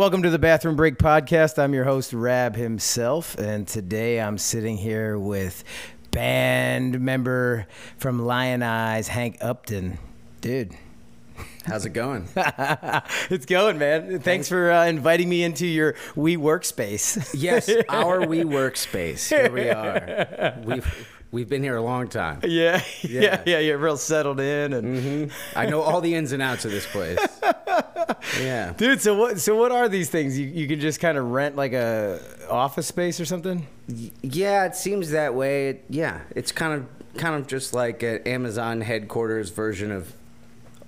Welcome to the Bathroom Break Podcast. I'm your host, Raab Himself, and today I'm sitting here with band member from Lionize, Hank Upton. Dude, How's it going? it's going, man. Thanks for uh, inviting me into your WeWork space. yes, our WeWork space. Here we are. We've we've been here a long time. yeah, yeah, yeah, Yeah. You're real settled in, and mm-hmm. I know all the ins and outs of this place. Yeah. dude. So what? So what are these things? You you can just kind of rent like a office space or something? Yeah, it seems that way. Yeah, it's kind of kind of just like an Amazon headquarters version of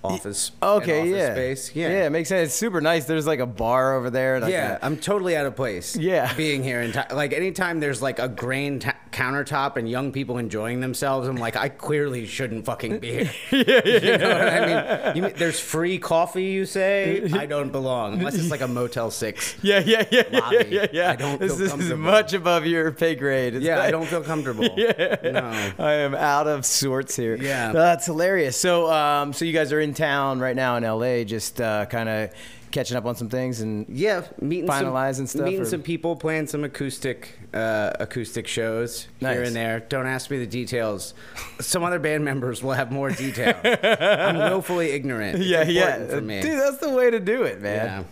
office. Okay, office yeah, Space. yeah, Yeah. it makes sense. It's super nice. There's like a bar over there. And like Yeah, a- I'm totally out of place. Yeah. being here and like anytime there's like a grain ta countertop and young people enjoying themselves, I'm like, I clearly shouldn't fucking be here. yeah, yeah, You know what I mean? There's free coffee? You say I don't belong unless it's like a Motel Six. Yeah, yeah, yeah, yeah, lobby. yeah, yeah. I don't this, is much above your pay grade. It's Yeah, I don't feel comfortable. Yeah, No. I am out of sorts here. Yeah. that's hilarious. So, um, so you guys are in town right now in LA, just uh, kind of catching up on some things and Yeah, meeting Finalizing some, stuff, meeting or- some people, playing some acoustic uh, acoustic shows Nice. here and there. Don't ask me the details. Some other band members will have more detail. I'm willfully ignorant. It's yeah, yeah, for me. dude, that's the way to do it, man.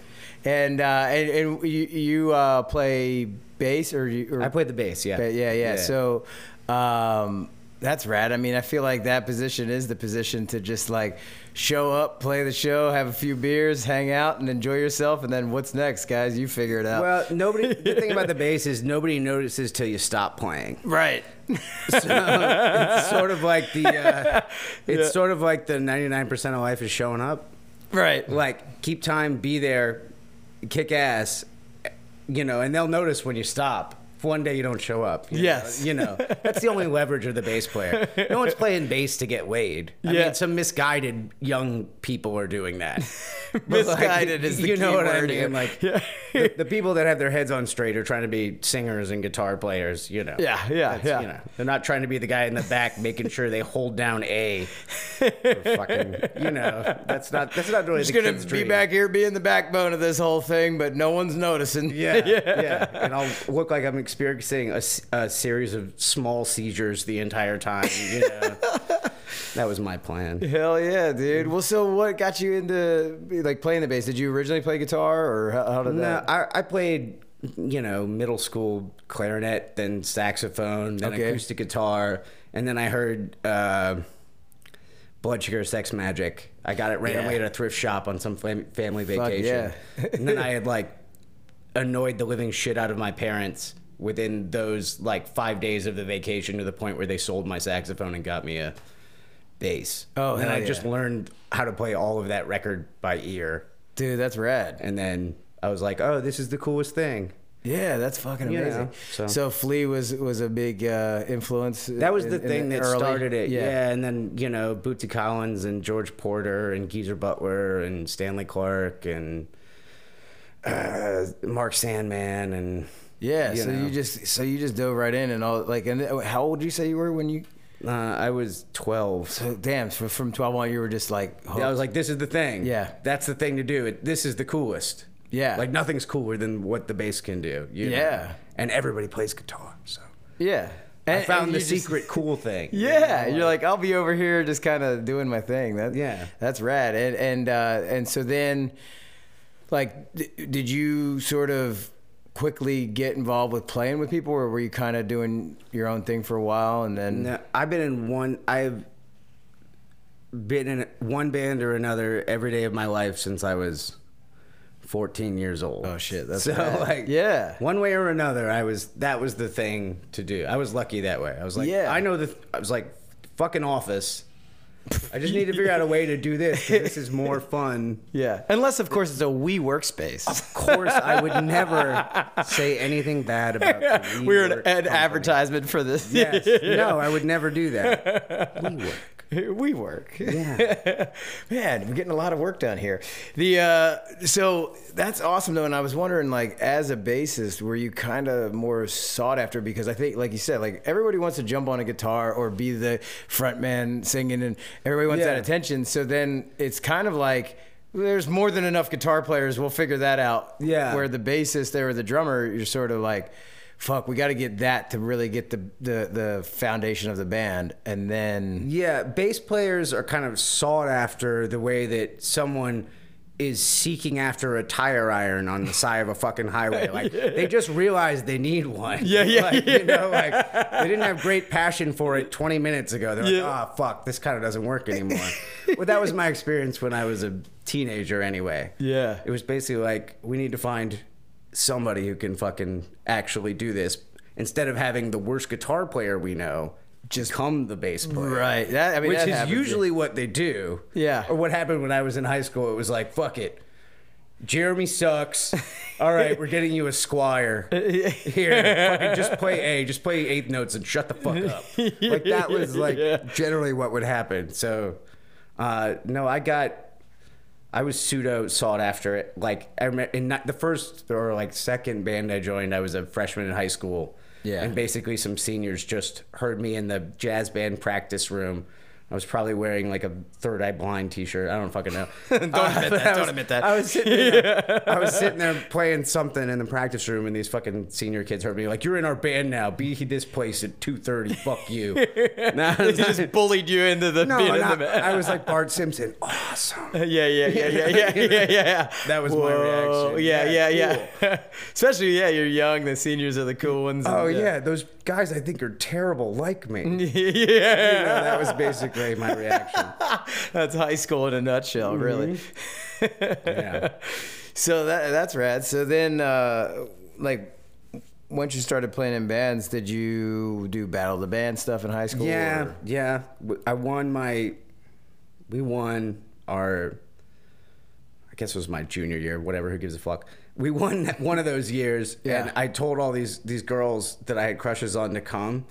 And uh, and, and you you uh, play bass or you? Or, I play the bass. Yeah, But yeah, yeah. So um, that's rad. I mean, I feel like that position is the position to just like show up, play the show, have a few beers, hang out, and enjoy yourself. And then what's next, guys? You figure it out. Well, nobody. The thing about the bass is nobody notices till you stop playing. right. So it's sort of like the. Uh, it's sort of like the 99% of life is showing up. right. Like keep time, be there, kick ass, you know, and they'll notice when you stop. If one day you don't show up. you know, Yes. you know that's the only leverage of the bass player. No one's playing bass to get weighed. I Yeah. mean, some misguided young people are doing that. Misguided is the you know what I word mean. here. Like Yeah. the, the people that have their heads on straight are trying to be singers and guitar players. You know. Yeah, yeah, yeah. You know, they're not trying to be the guy in the back making sure they hold down A. Fucking, you know, that's not that's not really Just the gonna kid's be dream. back here, being the backbone of this whole thing, but no one's noticing. Yeah, yeah, and I'll look like I'm experiencing a series of small seizures the entire time. You know, that was my plan. Hell yeah, dude. Well, so what got you into like playing the bass? Did you originally play guitar, or how, how did No, that? I, I played, you know, middle school clarinet, then saxophone, then Okay. acoustic guitar, and then I heard uh, Blood Sugar Sex Magik. I got it randomly Yeah. at a thrift shop on some fam- family Fuck vacation. yeah. and then I had like annoyed the living shit out of my parents within those like five days of the vacation to the point where they sold my saxophone and got me a bass. Oh, and I yeah. just learned how to play all of that record by ear. Dude, that's rad. And then I was like, oh, this is the coolest thing. Yeah, that's fucking You amazing. know, so. so- Flea was was a big uh, influence. That was in- the in thing that early- started it. Yeah. and then you know Bootsy Collins and George Porter and Geezer Butler and Stanley Clarke and uh, Mark Sandman and yeah. you so know. you just so you just dove right in and all like. And how old did you say you were when you? uh, I was twelve. So damn, so from twelve on, you were just like. I was like, this is the thing. Yeah. that's the thing to do. It, this is the coolest. Yeah. like nothing's cooler than what the bass can do. you know? Yeah. and everybody plays guitar. So yeah. I And- found and the you just- secret cool thing. you Yeah, know, you're like I'll be over here just kind of doing my thing. That Yeah. that's rad. And and uh, and so then, like, d- did you sort of quickly get involved with playing with people, or were you kind of doing your own thing for a while and then? No, I've been in one. I've been in one band or another every day of my life since I was 14 years old. Oh shit, that's so rad. like yeah. one way or another. I was that was the thing to do. I was lucky that way. I was like, Yeah. I know the. I was like, fucking office. I just need to figure out a way to do this. This is more fun. Yeah, unless of course it's a WeWork space. Of course, I would never say anything bad about. the We're an, an advertisement for this. Yes. No, I would never do that. WeWork. WeWork. Yeah. Man, we're getting a lot of work done here. The uh, so that's awesome though, and I was wondering, like, as a bassist, were you kind of more sought after? Because I think, like you said, like everybody wants to jump on a guitar or be the front man singing, and everybody wants Yeah. that attention. So then it's kind of like there's more than enough guitar players. We'll figure that out. Yeah. Where the bassist there or the drummer, you're sort of like, fuck, we got to get that to really get the, the the foundation of the band, and then Yeah, bass players are kind of sought after the way that someone is seeking after a tire iron on the side of a fucking highway. Like they just realized they need one. Yeah, yeah, like, yeah. You know, like they didn't have great passion for it 20 minutes ago. They're Yeah. like, oh fuck, this kind of doesn't work anymore. well, that was my experience when I was a teenager. Anyway. Yeah. It was basically like we need to find somebody who can fucking actually do this instead of having the worst guitar player we know just come the bass player. right. That I mean, Which is happens. usually what they do. Yeah. Or what happened when I was in high school, it was like, fuck it. Jeremy sucks. All right, we're getting you a Squier. Here, fucking just play A, just play eighth notes and shut the fuck up. Like that was like Yeah. generally what would happen. So, uh, no, I got, I was pseudo sought after it. Like I remember in the first or like second band I joined, I was a freshman in high school. Yeah. And basically, some seniors just heard me in the jazz band practice room. I was probably wearing like a third eye blind T-shirt. I don't fucking know. don't uh, admit that, don't admit that. I was sitting there, I was sitting there playing something in the practice room, and these fucking senior kids heard me like, "You're in our band now. Be this place at 2:30. Fuck you." Nah, He just bullied you into the no, being in not- the band. I was like Bart Simpson. Awesome. Yeah, yeah, yeah, yeah, yeah, yeah, yeah. That was my reaction. Yeah, yeah, Yeah, yeah. Especially, yeah, you're young. The seniors are the cool ones. Oh and, yeah, those guys I think are terrible. Like me. You yeah. know, that was basically my reaction. That's high school in a nutshell, really. Mm-hmm. Yeah. So that that's rad. So then, uh, like, once you started playing in bands, did you do battle of the band stuff in high school? Yeah, or- yeah. I won my. We won our. I guess it was my junior year. Whatever. Who gives a fuck? We won one of those years, Yeah. and I told all these these girls that I had crushes on to come,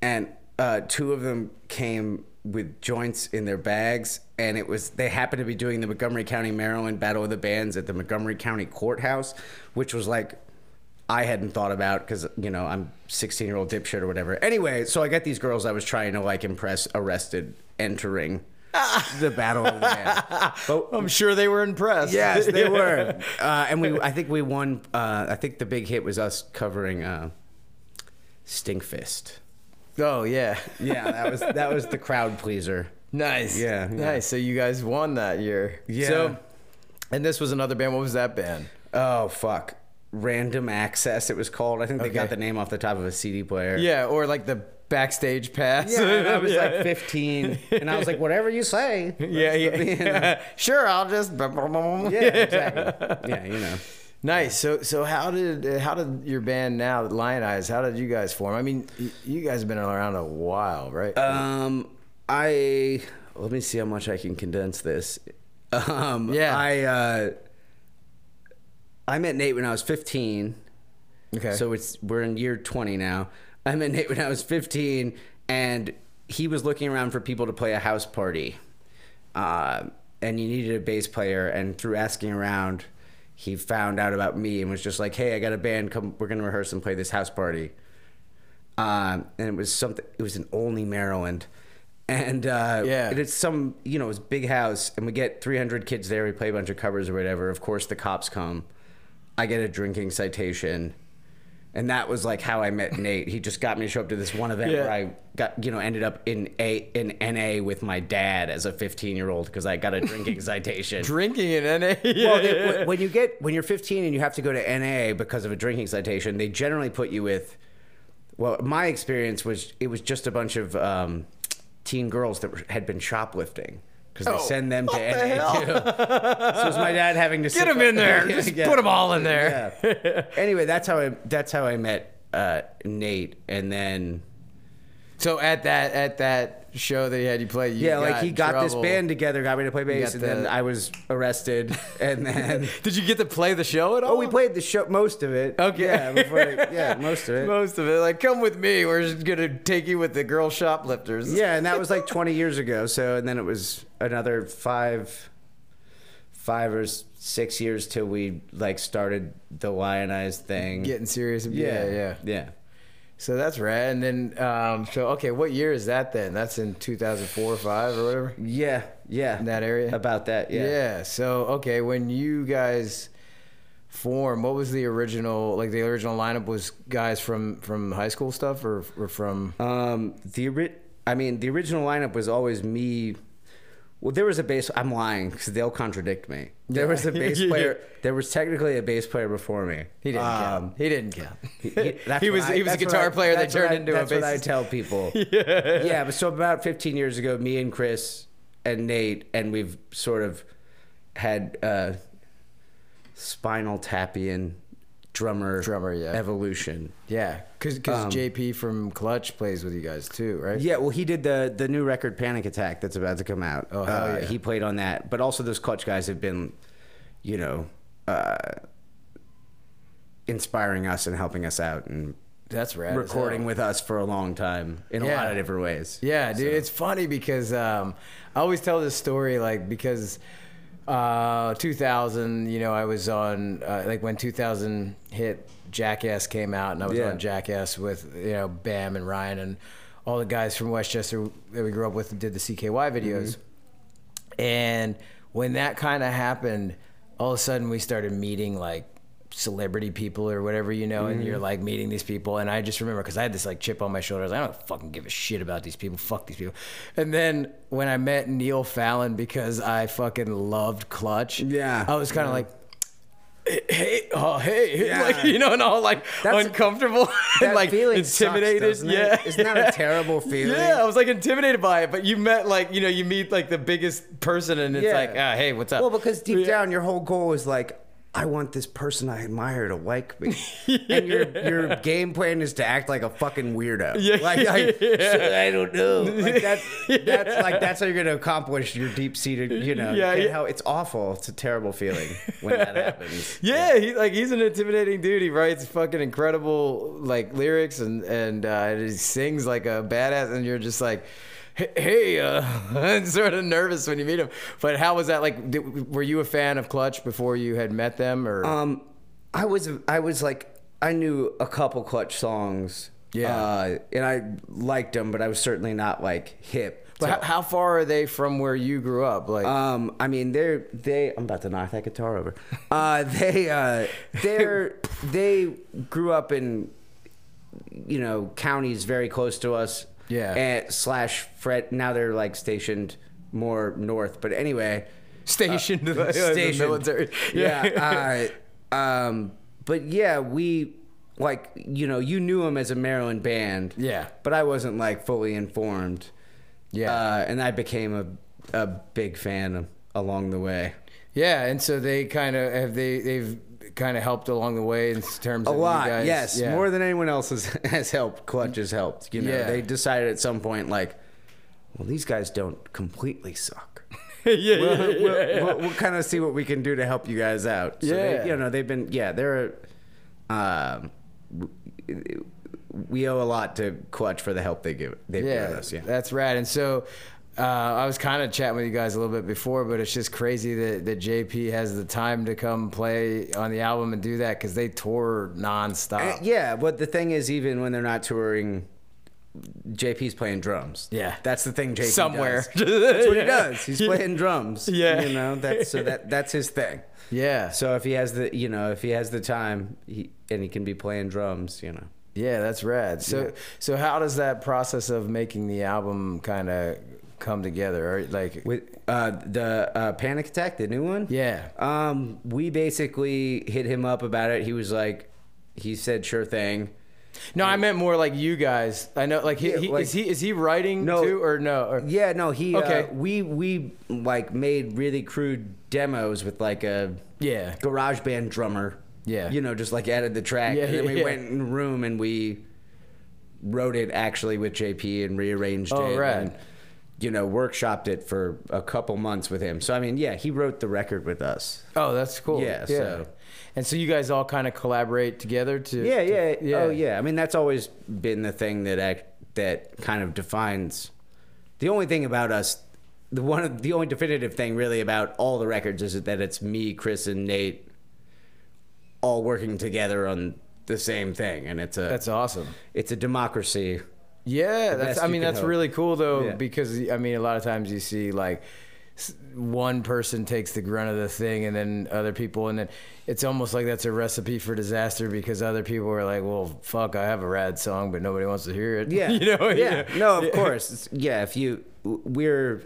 and uh, two of them came with joints in their bags, and it was they happened to be doing the Montgomery County, Maryland Battle of the Bands at the Montgomery County Courthouse, which was like I hadn't thought about because you know I'm 16 year old dipshit or whatever. Anyway, so I get these girls I was trying to like impress arrested entering the battle of the band. But I'm sure they were impressed. yes, they were, uh, and we I think we won. Uh, I think the big hit was us covering uh, Stinkfist. Oh yeah. Yeah, that was that was the crowd pleaser. Nice. Yeah, yeah. Nice. So you guys won that year. Yeah. So, and this was another band. What was that band? Oh fuck. Random Access, it was called. I think they got the name off the top of a CD player. Yeah, or like the backstage pass. Yeah, I was Yeah. like 15, and I was like, whatever you say. Yeah, yeah. You know? sure, I'll just. Yeah, exactly. Yeah, you know. Nice. So, so how did how did your band now, Lionize? How did you guys form? I mean, you guys have been around a while, right? Um, I let me see how much I can condense this. Um, Yeah. I uh, I met Nate when I was 15. okay. So it's we're in year 20 now. I met Nate when I was 15, and he was looking around for people to play a house party, uh, and you needed a bass player. And through asking around, he found out about me and was just like, "Hey, I got a band. Come, we're gonna rehearse and play this house party." Um, and it was something. It was in Olney, Maryland. And uh, Yeah. and it's some, you know, it's a big house, and we get 300 kids there. We play a bunch of covers or whatever. Of course, the cops come. I get a drinking citation, and that was like how I met Nate. He just got me to show up to this one event Yeah. where I got, you know, ended up in a in NA with my dad as a 15 year old because I got a drinking citation. Drinking in NA. Well, they, when- you get when you're 15 and you have to go to NA because of a drinking citation, they generally put you with. Well, my experience was it was just a bunch of um, teen girls that were, had been shoplifting because they Oh, send them to the NA too. so it was my dad having to Get them in there. Just put them all in there. Yeah. anyway, that's how I that's how I met uh, Nate, and then So at that at that show that he had you play, you yeah, like he got this band together, got me to play bass, and then I was arrested, and then. Did you get to play the show at all? Oh, we played the show, most of it. Okay. Yeah, I- yeah, most of it. most of it. Like, come with me. We're just gonna take you with the girl shoplifters. Yeah, and that was like 20 years ago. So, and then it was another five, five or six years till we like started the lionized thing. Getting serious. Yeah, yeah. yeah. So that's rad. And then, um, so okay, what year is that then? That's in 2004 or five or whatever Yeah, yeah. in that area. About that, yeah. Yeah. So okay, when you guys form, what was the original? Like the original lineup was guys from from high school stuff or or from? Um, the I mean, the original lineup was always me. Well, there was a bass. I'm lying because they'll contradict me. There was a bass Yeah. player. There was technically a bass player before me. He didn't Um, count. He didn't count. He, he- that's he was I- he was a guitar I- player that turned I- into that's a what I tell people. yeah, yeah. But so about 15 years ago, me and Chris and Nate, and we've sort of had uh, spinal tapian drummer Drummer, yeah. evolution. Yeah, because Um, JP from Clutch plays with you guys too, right? Yeah, well, he did the the new record Panic Attack that's about to come out. Oh, Uh, yeah. He played on that, but also those Clutch guys have been, you know, uh, inspiring us and helping us out and That's rad. recording with us for a long time in a lot of different ways. Yeah, dude, it's funny because um, I always tell this story like because uh, 2000, you know, I was on uh, like when 2000 hit, Jackass came out, and I was Yeah. on Jackass with you know Bam and Ryan and all the guys from West Chester that we grew up with and did the CKY videos. And when that kind of happened, all of a sudden we started meeting like celebrity people or whatever, you know, and you're like meeting these people. And I just remember because I had this like chip on my shoulder. I was like, I don't fucking give a shit about these people. Fuck these people. And then when I met Neil Fallon because I fucking loved Clutch, Yeah. I was kind of like, hey, oh, hey, Yeah. like, you know, and all like That's- uncomfortable and like feeling sucks, intimidated. yeah. Isn't that a terrible feeling? Yeah, I was like intimidated by it, but you met like, you know, you meet like the biggest person and it's Yeah. like, ah, hey, what's up? Well, because deep Yeah. down, your whole goal is like, I want this person I admire to like me, and your your game plan is to act like a fucking weirdo. Yeah. like I, Yeah. I don't know. Like that's that's like that's how you're gonna accomplish your deep seated. You know, Yeah, yeah, yeah. How it's awful. It's a terrible feeling when that happens. Yeah, he like he's an intimidating dude. He writes fucking incredible like lyrics and and uh, he sings like a badass, and you're just like, hey, uh, I'm sort of nervous when you meet him. But how was that like? Did, were you a fan of Clutch before you had met them, or Um, I was I was like I knew a couple clutch songs. Yeah. uh, and I liked them, but I was certainly not like hip. But to- how, how far are they from where you grew up? Like, Um, I mean, they're they. I'm about to knock that guitar over. Uh, they uh, they're they grew up in you know counties very close to us. Yeah. And slash Fred. Now they're like stationed more north. But anyway, stationed in the, the military. Yeah. uh, um, but yeah, we like you know you knew him as a Maryland band. Yeah. But I wasn't like fully informed. Yeah. Uh, and I became a a big fan along the way. Yeah, and so they kind of have they they've kind of helped along the way in terms A of you lot, guys. yes, Yeah. more than anyone else has, has helped. Clutch has helped. You know, Yeah. they decided at some point, like, well, these guys don't completely suck. yeah, We'll, yeah, we'll, yeah. we'll, we'll kind of see what we can do to help you guys out. So Yeah. they, you know, they've been, yeah, they're, um, we owe a lot to Clutch for the help they give. They've yeah, given us. Yeah. that's rad. And so uh, I was kind of chatting with you guys a little bit before, but it's just crazy that, that JP has the time to come play on the album and do that because they tour nonstop. Uh, yeah, but the thing is, even when they're not touring, JP's playing drums. Yeah. that's the thing. JP Somewhere. does. that's what he does. He's playing drums. Yeah. you know that's so that that's his thing. yeah, So if he has the you know if he has the time he, and he can be playing drums, you know. yeah, that's rad. So so how does that process of making the album kind of come together? Or like, With uh, the uh, Panic Attack, the new one. yeah, Um, we basically hit him up about it. He was like, he said, "Sure thing." no, I meant more like you guys. I know, like, he, Yeah, he, like- is he is he writing No. too or no? Or, Yeah, no, he. Okay. Uh, we we like made really crude demos with like a yeah, garage band drummer. Yeah. You know, just like added the track. Yeah, and then we yeah. went in the room and we wrote it actually with JP and rearranged Oh, it. right. And, you know, workshopped it for a couple months with him. So I mean, yeah, he wrote the record with us. Oh, that's cool. Yeah, so- and so you guys all kind of collaborate together to. Yeah, to- yeah, Oh, yeah. I mean, that's always been the thing that act, that kind of defines. The only thing about us, the one, the only definitive thing really about all the records is that it's me, Chris, and Nate, all working together on the same thing, and it's a That's awesome. it's a democracy. Yeah, that's. I mean, that's hope. really cool though, Yeah. because I mean, a lot of times you see like one person takes the grunt of the thing, and then other people, and then it's almost like that's a recipe for disaster because other people are like, "Well, fuck, I have a rad song, but nobody wants to hear it." Yeah, you know. Yeah, no, of Yeah. course. It's- yeah, if you we're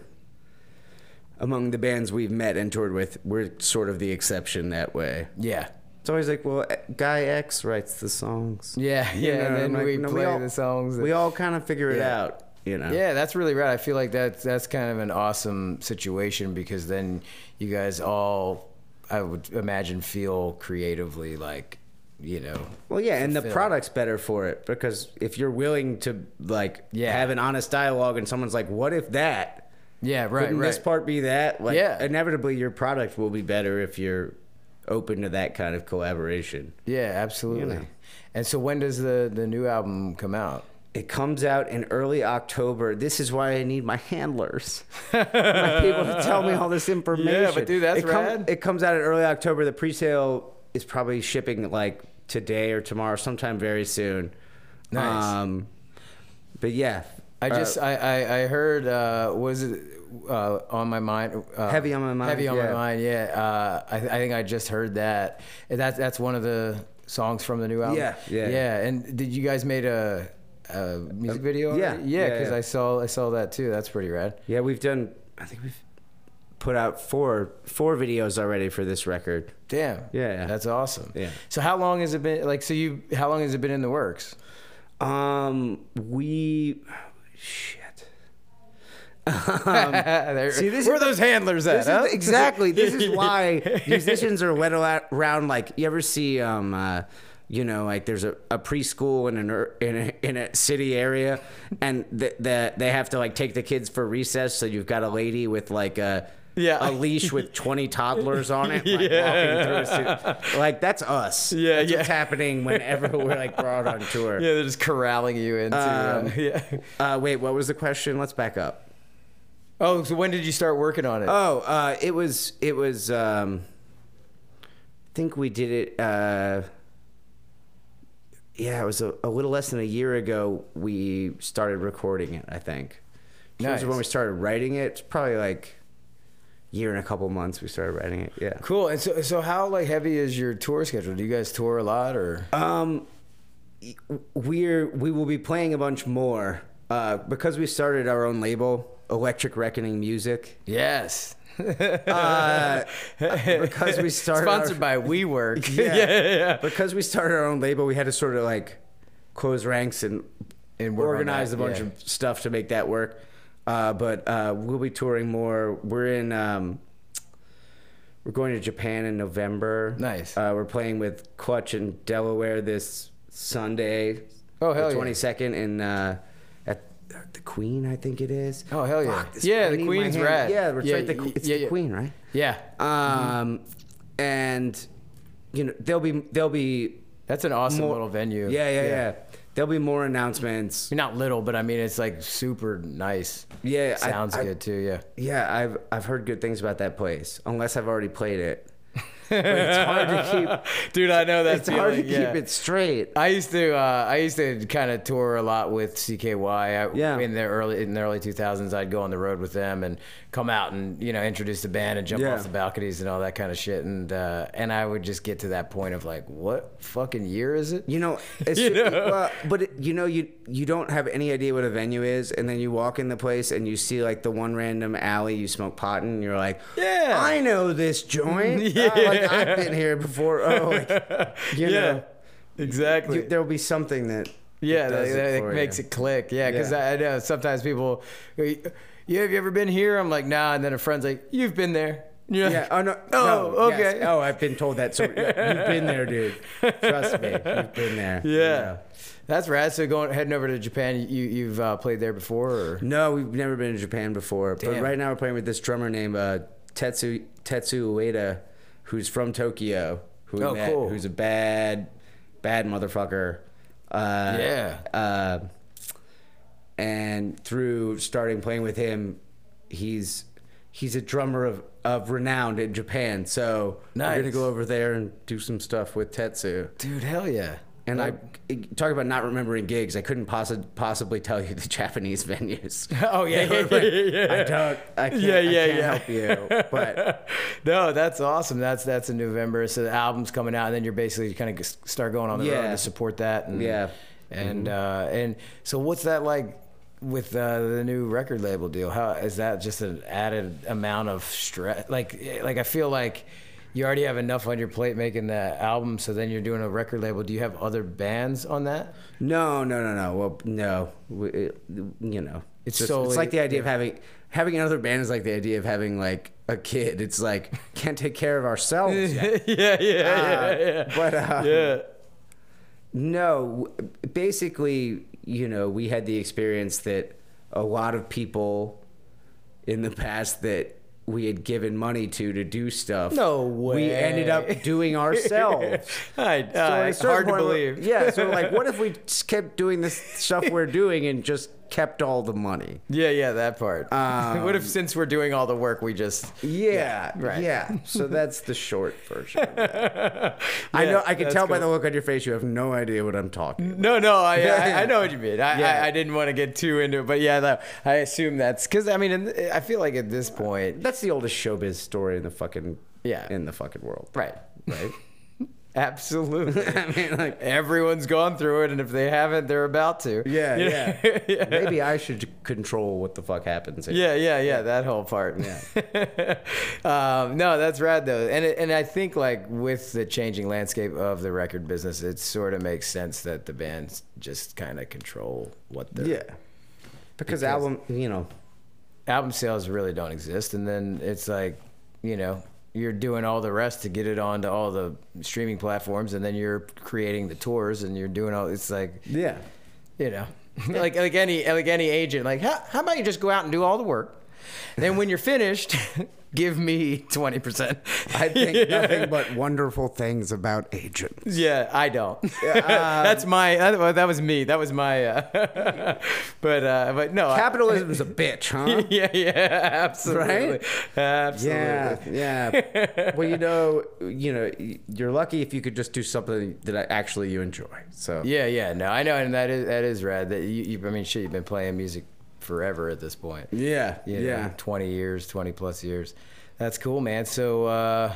among the bands we've met and toured with, we're sort of the exception that way. Yeah, It's always like, well, eh, Guy X writes the songs. yeah, You yeah. know, and then like, we no, play all, the songs. that- We all kind of figure it out, you know. Yeah, that's really rad. I feel like that's that's kind of an awesome situation because then you guys all, I would imagine, feel creatively like, you know. Well, yeah, and the product's better for it because if you're willing to like Yeah. have an honest dialogue and someone's like, "What if that?" Yeah, right, Couldn't right. this part be that? Like, Yeah. inevitably, your product will be better if you're open to that kind of collaboration. Yeah, absolutely. know. And so when does the the new album come out? It comes out in early October. This is why I need my handlers, my people to tell me all this information. Yeah, but dude, that's it come- rad. it comes out in early October. The pre-sale is probably shipping like today or tomorrow, sometime very soon. Nice. Um, but yeah, I uh, just I, I I heard uh was it uh on my mind uh, Heavy on My Mind, heavy on my yeah. mind yeah uh I, I think I just heard that that's that's one of the songs from the new album Yeah, yeah. yeah and did you guys made a, a music video yeah, yeah yeah, because yeah. I saw I saw that too that's pretty rad yeah, we've done. I think we've put out four four videos already for this record. damn Yeah. that's awesome Yeah. so how long has it been like so you how long has it been in the works Um, we shit. There- see, this where is are those handlers at This huh? is, exactly. This is why musicians are led around. Like you ever see, um, uh, you know, like there's a, a preschool in an in a, in a city area, and the, the, they have to like take the kids for recess. So you've got a lady with like a Yeah. a leash with 20 toddlers on it, like Yeah. walking through. A ci- like that's us. Yeah, that's yeah. what's happening whenever we're like brought on tour. yeah they're just corralling you into Um, uh, yeah Uh, wait, what was the question? Let's back up. Oh so when did you start working on it Oh, uh, it was it was. Um, I think we did it. Uh, yeah, it was a, a little less than a year ago. We started recording it. I think. In Nice. when we started writing it, it's probably like year and a couple months. We started writing it. Yeah. Cool. And so, so how like heavy is your tour schedule? Do you guys tour a lot or? Um, we're we will be playing a bunch more uh, because we started our own label, Electric Reckoning Music. Yes. Uh, because we started Sponsored our- by WeWork. Yeah. yeah, yeah. because we started our own label, we had to sort of like close ranks and, And organize a bunch yeah. of stuff to make that work. Uh, but uh, we'll be touring more. We're in. Um, we're going to Japan in November. Nice. Uh, we're playing with Clutch in Delaware this Sunday. Oh, hell the yeah. twenty second in uh, at the Queen, I think it is. Oh, hell yeah. Fuck, Yeah, the Queen's rad. Yeah, it's Yeah, right. The, it's yeah, the yeah. Queen, right? Yeah. Um, and you know there'll be there'll be That's an awesome more- little venue. Yeah, yeah, yeah, There'll be more announcements. Not little, but I mean, it's like super nice. Yeah, Sounds I- good too. Yeah. Yeah, I've I've heard good things about that place. Unless I've already played it, it's hard to keep. Dude, I know that It's hard to yeah. keep it straight. I used to uh, I used to kind of tour a lot with CKY. I, Yeah. In the early in the early 2000s, I'd go on the road with them and come out and you know introduce the band and jump Yeah. off the balconies and all that kind of shit. And uh, and I would just get to that point of like, what fucking year is it? You know, it's You know? well, but it, you know, you you don't have any idea what a venue is, and then you walk in the place and you see like the one random alley you smoke pot in, and you're like, Yeah. I know this joint. Yeah. Oh, like I've been here before. Oh, like, you yeah. know, Exactly. you, there'll be something that Yeah, does that, it that makes you. it click. Yeah, because Yeah. I, I know sometimes people, yeah, have you ever been here? I'm like, nah. And then a friend's like, you've been there. Yeah. Oh no. Oh, no, yes. okay. Oh, I've been told that. So you've been there, dude. Trust me, you've been there. Yeah. That's rad. So going heading over to Japan, you you've uh, played there before, or No, we've never been to Japan before. But right now we're playing with this drummer named uh, Tetsu Tetsu Ueda, who's from Tokyo. Who Oh, met, cool. Who's a bad, bad motherfucker. Uh, Yeah. Uh, and through starting playing with him, he's he's a drummer of, of renown in Japan. So we're gonna go over there and do some stuff with Tetsu. dude, hell yeah. And I talk about not remembering gigs. I couldn't possi- possibly tell you the Japanese venues. Oh yeah, yeah, like, yeah, yeah. I don't. I can't, Yeah, yeah, I can't yeah. help you. But no, that's awesome. That's that's in November. So the album's coming out, and then you're basically kind of start going on the road Yeah. to support that. And, Yeah. And uh, and so what's that like with uh, the new record label deal? How is that just an added amount of stress? Like like I feel like. You already have enough on your plate making that album, so then you're doing a record label. Do you have other bands on that? no, no, no, no. Well, no. We- It, you know, It's just- solely- it's like the idea of having having another band is like the idea of having like a kid. It's like can't take care of ourselves. Yet. yeah, yeah, Uh, yeah, yeah. but, uh, yeah. No, basically, you know, we had the experience that a lot of people in the past that we had given money to to do stuff. No way. We ended up doing ourselves. I, So uh, certain hard to believe. Yeah, so like, what if we kept doing this stuff we're doing and just kept all the money? Yeah, yeah, that part. Um, what if since we're doing all the work, we just Yeah, right. yeah. So that's the short version. that. I know. I can tell by the look on your face, you have no idea what I'm talking. about. no, no. I, Yeah, I. I know what you mean. I, Yeah. I, I didn't want to get too into it, but yeah, that, I assume that's because I mean, in, I feel like at this point, That's the oldest showbiz story in the fucking Yeah. in the fucking world. right, right, absolutely. I mean, like, Everyone's gone through it, and if they haven't, they're about to. yeah, You know? yeah. yeah. Maybe I should control what the fuck happens. Here. Yeah, yeah, yeah, that whole part. Yeah. um, no, that's rad though, and it, and I think like with the changing landscape of the record business, it sort of makes sense that the bands just kind of control what their yeah. Because, album, you know, album sales really don't exist, and then it's like, you know, you're doing all the rest to get it onto all the streaming platforms, and then you're creating the tours, and you're doing all. It's like, yeah. you know, like like any like any agent, like how, how about you just go out and do all the work, then when you're finished, give me twenty percent. I think nothing but wonderful things about agents. Yeah, I don't. That's my. That, that was me. That was my. Uh, but uh, but no. I- Capitalism's a bitch, huh? yeah, yeah, absolutely, Right? absolutely. Yeah, yeah. well, you know, you know, you're lucky if you could just do something that actually you enjoy. So Yeah, yeah, no, I know, and that is that is rad. That you, you I mean, shit, you've been playing music forever at this point. yeah, You know, yeah. twenty years, twenty plus years. That's cool, man. So uh,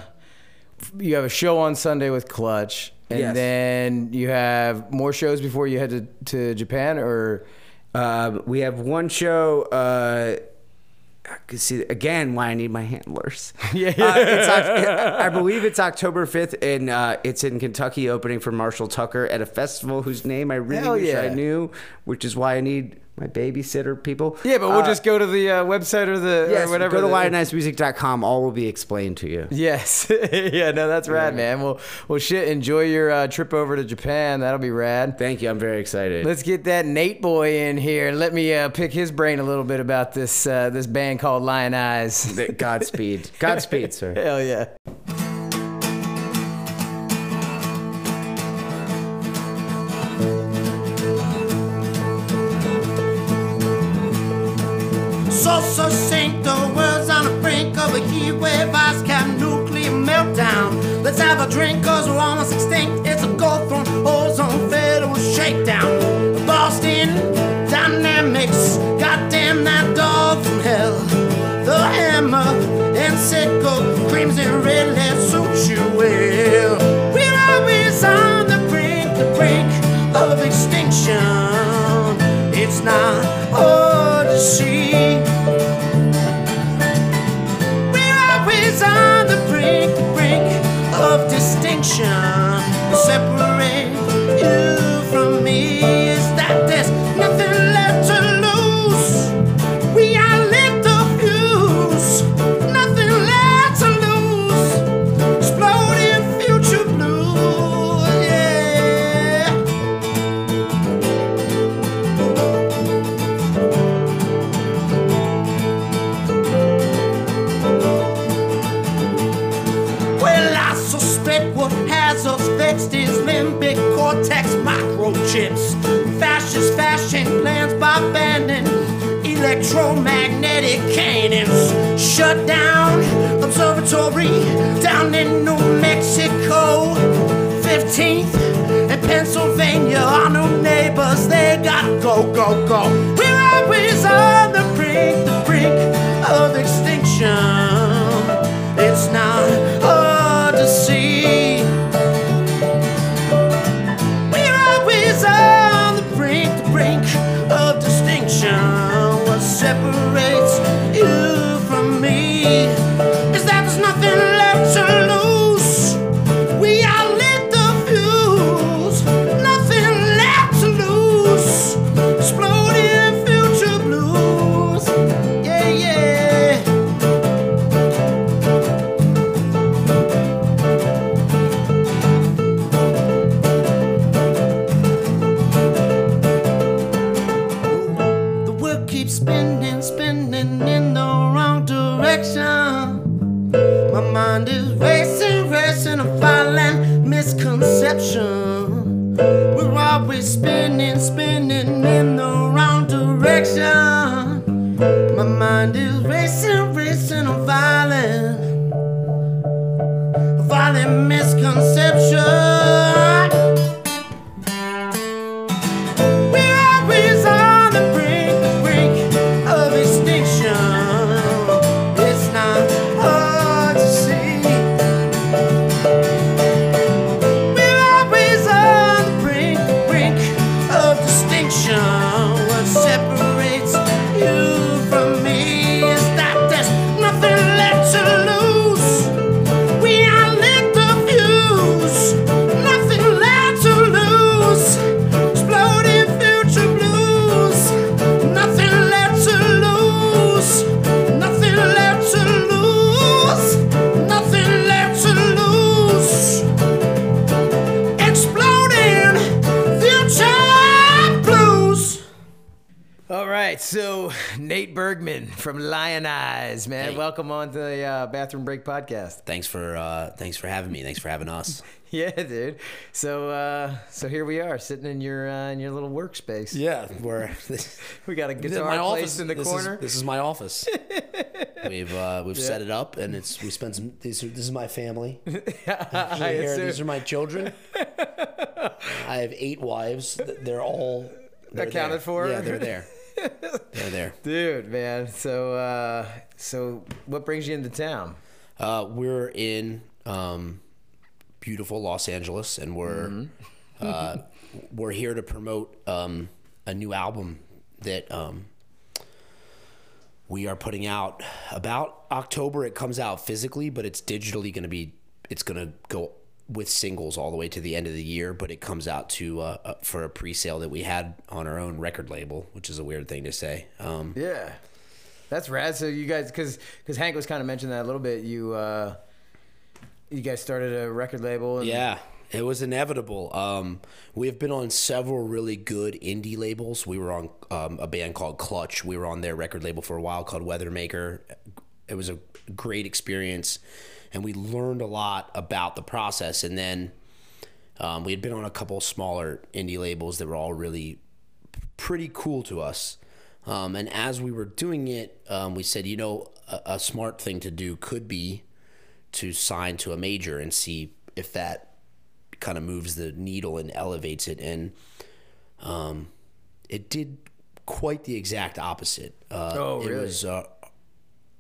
you have a show on Sunday with Clutch, and Yes. then you have more shows before you head to, to Japan, or Um, we have one show. Uh, I can see again why I need my handlers. Yeah, Uh, it's, I believe it's October fifth, and uh, it's in Kentucky, opening for Marshall Tucker at a festival whose name I really Hell wish yeah. I knew, which is why I need my babysitter people. yeah, but we'll Uh, just go to the uh, website or the yes, or whatever. Go to lionizemusic.com. All will be explained to you. Yes, yeah, no, that's rad, man. Well, well, shit. Enjoy your uh, trip over to Japan. That'll be rad. Thank you. I'm very excited. Let's get that Nate boy in here and let me uh, pick his brain a little bit about this uh, this band called Lionize. Godspeed. Godspeed, sir. Hell yeah. So succinct, the world's on the brink of a heat wave, ice cap, nuclear meltdown. Let's have a drink, cause we're almost extinct. It's a gold throne, ozone, federal shakedown. Boston Dynamics, in New Mexico. 15th In Pennsylvania, our new neighbors, they gotta go, go, go. Eyes, man, Hey. welcome on to the uh, Bathroom Break podcast. Thanks for uh, thanks for having me. Thanks for having us. Yeah, dude. So, uh, so here we are, sitting in your uh, in your little workspace. Yeah, we're We got a this guitar my office in the this corner. Is, this is my office. we've uh, we've set it up, and it's we spent some. These are, this is my family. Here, these are my children. I have eight wives. They're all they're Accounted there. for? Yeah, they're there. They're there. Dude, man. So, uh, so what brings you into town? Uh, we're in um, beautiful Los Angeles, and we're uh, we're here to promote um, a new album that um, we are putting out about October. It comes out physically, but it's digitally going to be. It's going to go with singles all the way to the end of the year, but it comes out to uh, uh, for a pre-sale that we had on our own record label, which is a weird thing to say. Um, Yeah, that's rad. So you guys, because because Hank was kind of mentioning that a little bit. You uh, you guys started a record label. And, Yeah, it was inevitable. Um, we have been on several really good indie labels. We were on um, a band called Clutch. We were on their record label for a while called Weathermaker. It was a great experience, and we learned a lot about the process. And then um, we had been on a couple smaller indie labels that were all really pretty cool to us. Um, and as we were doing it, um, we said, you know, a, a smart thing to do could be to sign to a major and see if that kind of moves the needle and elevates it. And um, it did quite the exact opposite. Uh, Oh, It was a,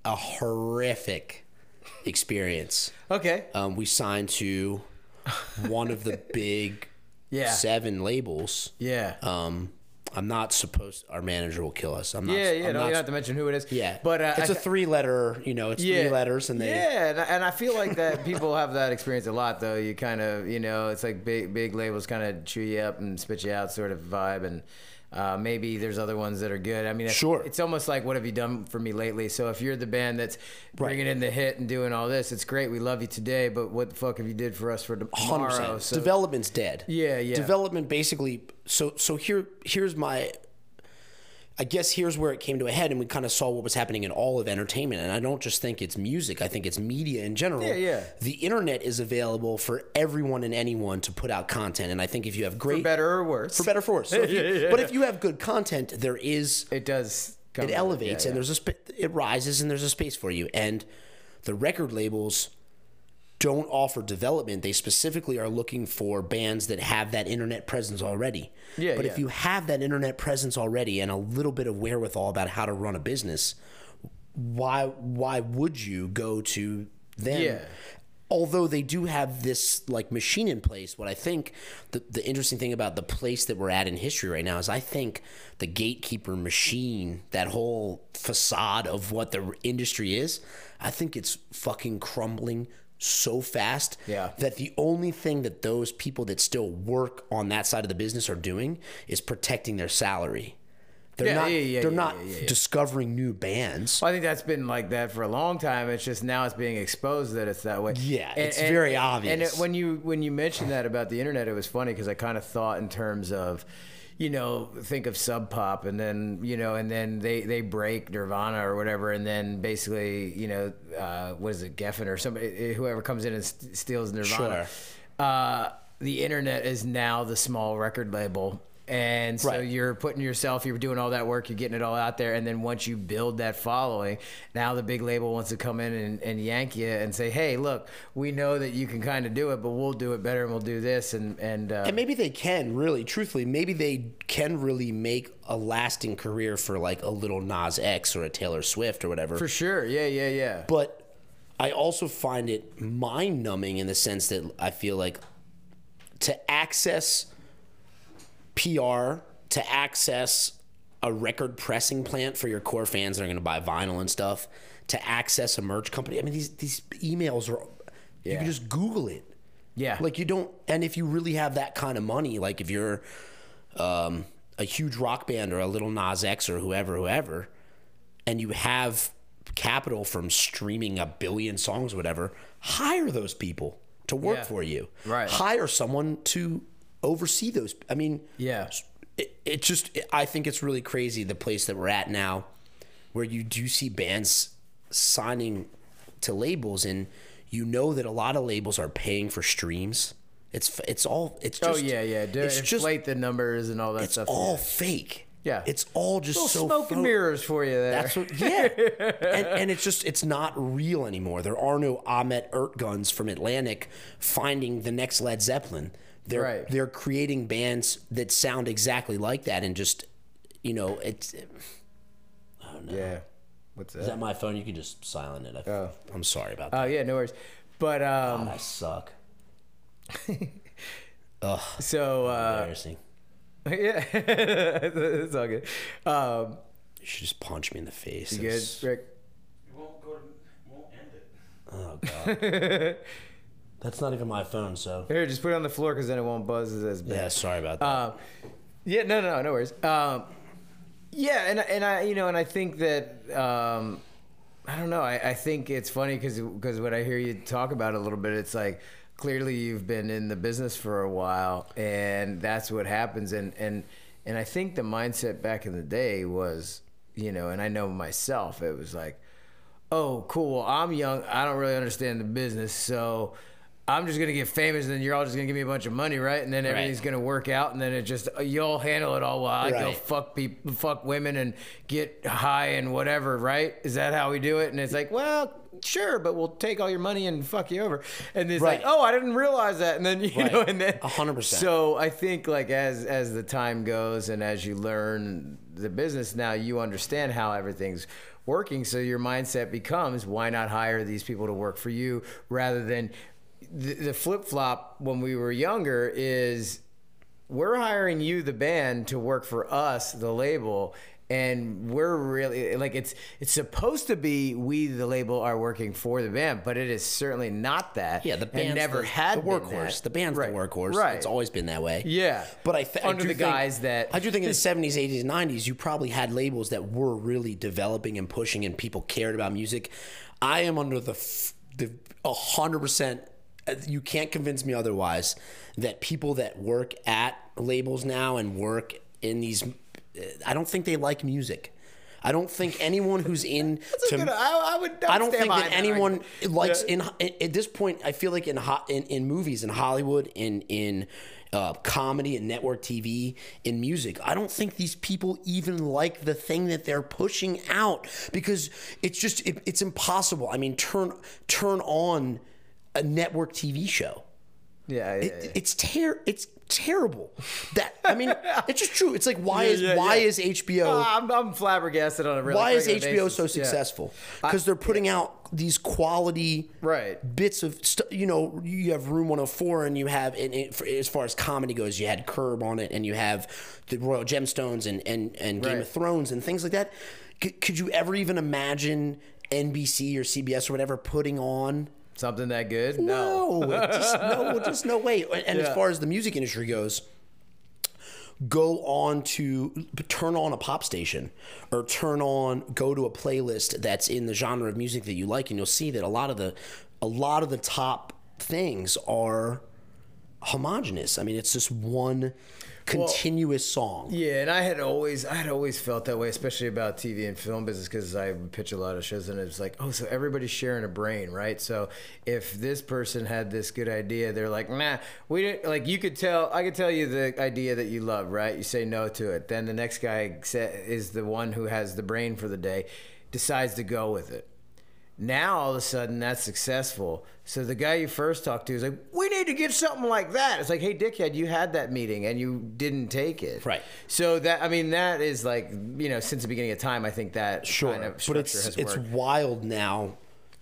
a horrific experience. Okay. Um, we signed to one of the big Yeah. seven labels. Yeah. Um, I'm not supposed. Our manager will kill us. I'm not. yeah, yeah. I'm no, not you don't have to mention who it is. yeah, But uh, it's a a three-letter. You know, it's three letters, and they. yeah, and I, and I feel like that people have that experience a lot. Though you kind of, you know, it's like big big labels kind of chew you up and spit you out, sort of vibe, and uh, maybe there's other ones that are good. I mean, it's, Sure. it's almost like what have you done for me lately? So if you're the band that's bringing in the hit and doing all this, it's great. We love you today, but what the fuck have you did for us for tomorrow? 100%. So, Development's dead. Yeah, yeah. Development basically. So so here here's my. I guess here's where it came to a head, and we kind of saw what was happening in all of entertainment. And I don't just think it's music; I think it's media in general. Yeah, yeah. The internet is available for everyone and anyone to put out content, and I think if you have great, for better or worse, for better for worse. So if you- But if you have good content, there is it does. Come it elevates yeah, and there's a sp- it rises and there's a space for you and the record labels don't offer development. They specifically are looking for bands that have that internet presence already. Yeah, But yeah. if you have that internet presence already and a little bit of wherewithal about how to run a business, why why would you go to them? Yeah. Although they do have this like machine in place, what I think the, the interesting thing about the place that we're at in history right now is I think the gatekeeper machine, that whole facade of what the industry is, I think it's fucking crumbling so fast Yeah. that the only thing that those people that still work on that side of the business are doing is protecting their salary. They're Yeah, not yeah, yeah, they're not discovering new bands. Well, I think that's been like that for a long time. It's just now it's being exposed that it's that way. Yeah, it's very And obvious. it, when you when you mentioned that about the internet, it was funny because I kind of thought in terms of, you know, think of Sub Pop, and then you know, and then they they break Nirvana or whatever, and then basically, you know, uh, what is it, Geffen or somebody, whoever comes in and st- steals Nirvana. Uh, the internet is now the small record label. And so Right. you're putting yourself, you're doing all that work, you're getting it all out there, and then once you build that following, now the big label wants to come in and, and yank you and say, "Hey, look, we know that you can kind of do it, but we'll do it better, and we'll do this." And and, uh, And maybe they can really, truthfully, maybe they can really make a lasting career for like a Lil Nas X or a Taylor Swift or whatever. for sure, yeah, yeah, yeah, But I also find it mind numbing in the sense that I feel like to access PR, to access a record pressing plant for your core fans that are going to buy vinyl and stuff, to access a merch company. I mean, these these emails are. yeah. You can just Google it. yeah. Like you don't, and if you really have that kind of money, like if you're um, a huge rock band or a Lil Nas X or whoever, whoever, and you have capital from streaming a billion songs, whatever, hire those people to work Yeah. for you. Right. Hire someone to oversee those. I mean, Yeah. It, it just, I think it's really crazy the place that we're at now, where you do see bands signing to labels and you know that a lot of labels are paying for streams. It's it's all it's oh just yeah, yeah. Do, it's just inflate the numbers and all that it's stuff. all yeah. fake. Yeah. it's all just so smoke and mirrors for you there. That's what, yeah, and, and it's just it's not real anymore. There are no Ahmet Erteguns from Atlantic finding the next Led Zeppelin. They're Right. they're creating bands that sound exactly like that, and just you know it's. yeah. What's Is that? that my phone? You can just silent it. I, Oh. I'm sorry about that. Oh yeah, no worries. But um, I suck. Ugh. so uh, Embarrassing. yeah, it's all good. Um, You should just punch me in the face. you good, It's- Rick? It won't go to, won't end it. Oh god. That's not even my phone, so Here, just put it on the floor because then it won't buzz as bad. yeah. Sorry about that. Um, yeah, no, no, no worries. Um, yeah, and and I, you know, and I think that um, I don't know. I, I think it's funny because what I hear you talk about a little bit, it's like clearly you've been in the business for a while, and that's what happens. And and and I think the mindset back in the day was, you know, and I know myself, it was like, oh, cool. I'm young. I don't really understand the business, so. I'm just gonna get famous, and then you're all just gonna give me a bunch of money, right? And then everything's gonna work out, and then it just you'll handle it all while I go fuck people, fuck women, and get high and whatever, right? Is that how we do it? And it's like, well, sure, but we'll take all your money and fuck you over. And it's like, oh, I didn't realize that. And then you Right. know, and then hundred percent. So I think like as as the time goes and as you learn the business now, you understand how everything's working. So your mindset becomes, why not hire these people to work for you rather than the, the flip flop when we were younger is we're hiring you the band to work for us the label and we're really like it's it's supposed to be we the label are working for the band but it is certainly not that yeah, the band never the, had the workhorse. The band's right. the workhorse. right It's always been that way. yeah But I, th- I under do the think- guise that I do think in the seventies, eighties, nineties, you probably had labels that were really developing and pushing, and people cared about music. I am under the f- the a hundred percent. uh, You can't convince me otherwise that people that work at labels now and work in these, I don't think they like music. I don't think anyone who's in a good- I, I would I don't think that that anyone argument. likes Yeah. in, at this point. I feel like in in, in movies, in Hollywood, in in uh, comedy and network TV, in music, I don't think these people even like the thing that they're pushing out because it's just it, it's impossible. I mean, turn turn on a network TV show. Yeah, yeah, It, yeah. It's ter- It's terrible. That I mean, it's just true. It's like why is why is HBO Uh, I'm, I'm flabbergasted on a really why is HBO basis. so successful? Because they're putting out these quality Right. bits of st- you know you have Room 104 and you have and it, for, as far as comedy goes you had Curb on it and you have the Royal Gemstones and and, and Game Right. of Thrones and things like that. C- could you ever even imagine NBC or CBS or whatever putting on? Something that good? No, just no, just no way. And as far as the music industry goes, go on to turn on a pop station or turn on go to a playlist that's in the genre of music that you like, and you'll see that a lot of the a lot of the top things are homogenous. I mean, it's just one continuous song. Yeah, and I had always, I had always felt that way, especially about TV and film business, because I would pitch a lot of shows, and it's like, oh, so everybody's sharing a brain, right? So if this person had this good idea, they're like, nah, we didn't. Like you could tell, I could tell you the idea that you love, right? You say no to it, then the next guy is the one who has the brain for the day, decides to go with it. Now all of a sudden that's successful. So the guy you first talked to is like, "We need to get something like that." It's like, "Hey, dickhead, you had that meeting and you didn't take it." Right. So that I mean, that is like you know, since the beginning of time, I think that kind of but it's it's wild now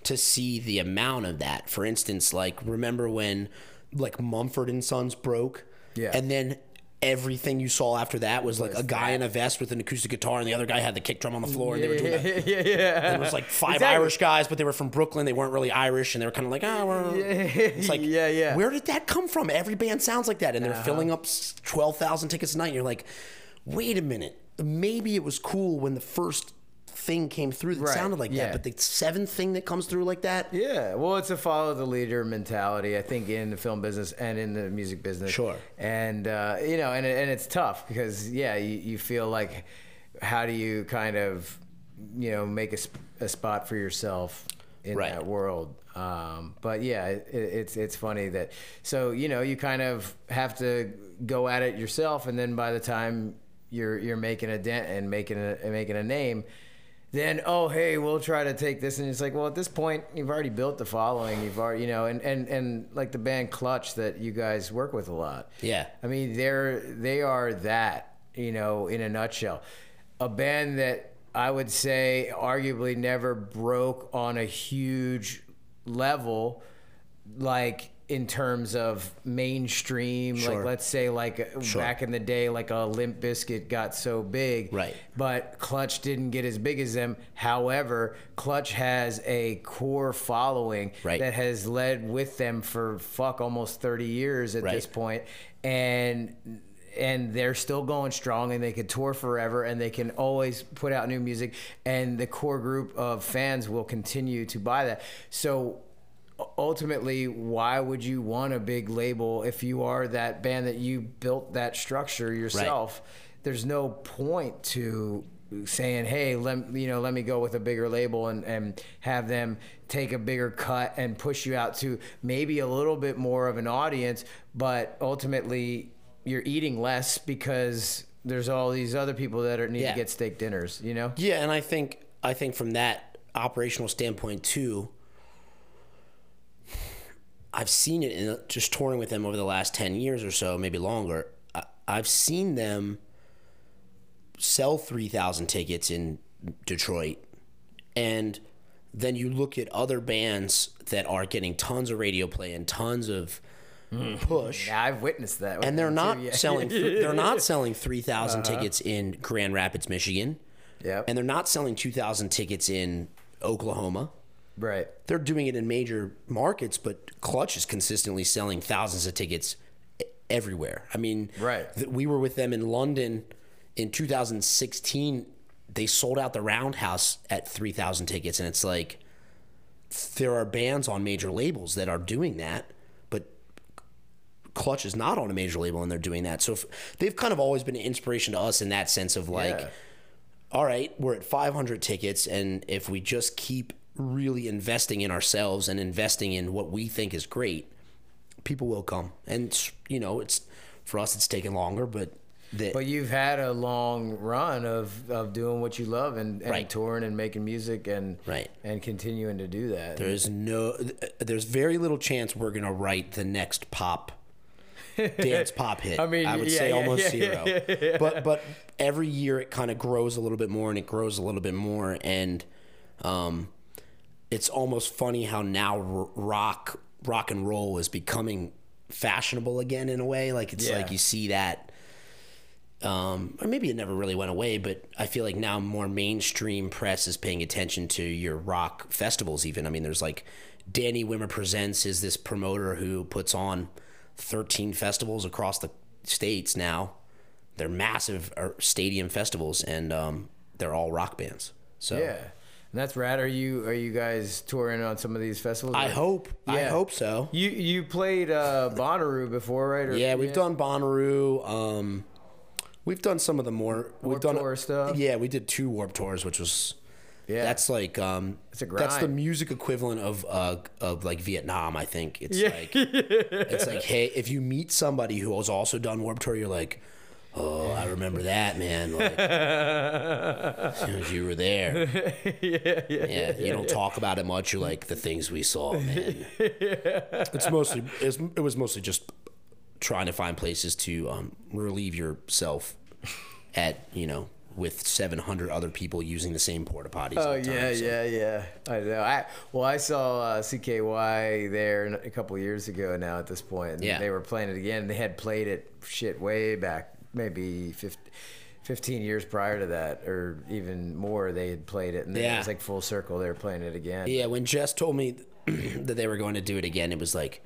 to see the amount of that. For instance, like remember when like Mumford and Sons broke, Yeah. and then everything you saw after that was like a guy in a vest with an acoustic guitar, and the other guy had the kick drum on the floor, and they were doing that. yeah, yeah. It was like five Exactly. Irish guys, but they were from Brooklyn. They weren't really Irish, and they were kind of like, ah, we're. It's like, Yeah, yeah. Where did that come from? Every band sounds like that, and they're Uh-huh. filling up twelve thousand tickets a night. And you're like, wait a minute. Maybe it was cool when the first thing came through that Right, sounded like yeah. that, but the seventh thing that comes through like that, Yeah, well, it's a follow the leader mentality, I think, in the film business and in the music business. Sure. And uh, you know, and and it's tough because yeah, you, you feel like how do you kind of you know make a, sp- a spot for yourself in Right. that world. Um, but yeah, it, it's it's funny that so you know you kind of have to go at it yourself, and then by the time you're you're making a dent and making a and making a name, then oh hey we'll try to take this and it's like well at this point you've already built the following you've already you know and and and like the band Clutch that you guys work with a lot. Yeah. I mean they're they are that you know in a nutshell, a band that I would say arguably never broke on a huge level like in terms of mainstream like let's say like Sure. back in the day like a Limp Bizkit got so big Right. but clutch didn't get as big as them however clutch has a core following Right. that has led with them for fuck almost 30 years at Right. this point and and they're still going strong and they could tour forever and they can always put out new music and the core group of fans will continue to buy that so ultimately why would you want a big label if you are that band that you built that structure yourself? There's no point to saying hey let you know let me go with a bigger label and and have them take a bigger cut and push you out to maybe a little bit more of an audience but ultimately you're eating less because there's all these other people that are, need Yeah. to get steak dinners you know? Yeah, and I think I think from that operational standpoint too, I've seen it in just touring with them over the last ten years or so, maybe longer. I, I've seen them sell three thousand tickets in Detroit, and then you look at other bands that are getting tons of radio play and tons of hmm. push yeah i've witnessed that and they're not too, yeah. selling they're not selling 3000 uh-huh. tickets in Grand Rapids Michigan Yep. and they're not selling 2000 tickets in Oklahoma right they're doing it in major markets but Clutch is consistently selling thousands of tickets everywhere i mean Right. th- we were with them in London in 2016 they sold out the Roundhouse at 3000 tickets and it's like there are bands on major labels that are doing that but Clutch is not on a major label and they're doing that. So if, they've kind of always been an inspiration to us in that sense of like, Yeah. all right, we're at 500 tickets, and if we just keep really investing in ourselves and investing in what we think is great, people will come. And you know, it's for us, it's taken longer, but that But you've had a long run of, of doing what you love and, and Right. touring and making music and Right. and continuing to do that. There's no, there's very little chance we're gonna write the next pop dance pop hit. I mean, I would yeah, say yeah, almost yeah, zero. But but every year it kind of grows a little bit more and it grows a little bit more, and um, it's almost funny how now rock rock and roll is becoming fashionable again in a way. Like it's Yeah. like you see that. Um, or maybe it never really went away, but I feel like now more mainstream press is paying attention to your rock festivals. Even I mean, there's like Danny Wimmer presents is this promoter who puts on 13 festivals across the states now. They're massive uh, stadium festivals, and um, they're all rock bands. So yeah. And that's rad. Are you are you guys touring on some of these festivals? I Or- hope, I hope so. You you played uh, Bonnaroo before, right? Or- Yeah, we've done Bonnaroo. Um, we've done some of the more we've done Tour stuff? Yeah, we did two Warp Tours, which was Yeah. That's like um, It's a that's the music equivalent of uh of like Vietnam. I think it's Yeah. like it's like hey, if you meet somebody who has also done Warp Tour, you're like. Oh, I remember that, man. Like, as soon as you were there. yeah, yeah, You don't talk about it much. You're like, the things we saw, man. It's mostly, it's, it was mostly just trying to find places to um, relieve yourself at, you know, with 700 other people using the same porta potties. Oh the time, yeah, so- yeah, yeah. I know. I well, I saw uh, CKY there a couple years ago now. At this point, and Yeah. they were playing it again. They had played it shit way back, maybe 50, 15 years prior to that, or even more. They had played it, and then it Yeah. was like full circle. They were playing it again. Yeah, when Jess told me that they were going to do it again, it was like,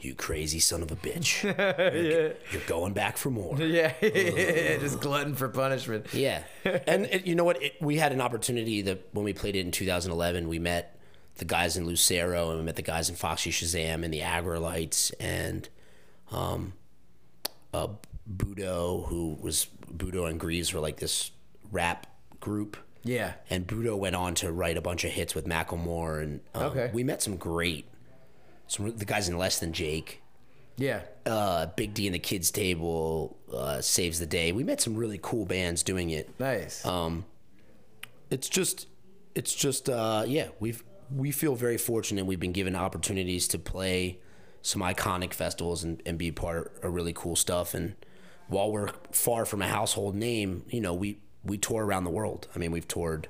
you crazy son of a bitch. You're, you're going back for more. yeah, just glutton for punishment. Yeah, and it, you know what? It, we had an opportunity that when we played it in 2011, we met the guys in Lucero and we met the guys in Foxy Shazam and the Aggrolites and um, uh, Budo, who was Budo and Grieves were like this rap group. Yeah. And Budo went on to write a bunch of hits with Macklemore, and um, Okay. we met some great, some the guys in Less Than Jake Yeah. uh, Big D and the Kids Table, uh, Saves the Day. We met some really cool bands doing it. Nice. Um, it's just, it's just, uh, yeah. We've we feel very fortunate. We've been given opportunities to play some iconic festivals and, and be part of really cool stuff. And while we're far from a household name, you know, we we tour around the world. I mean, we've toured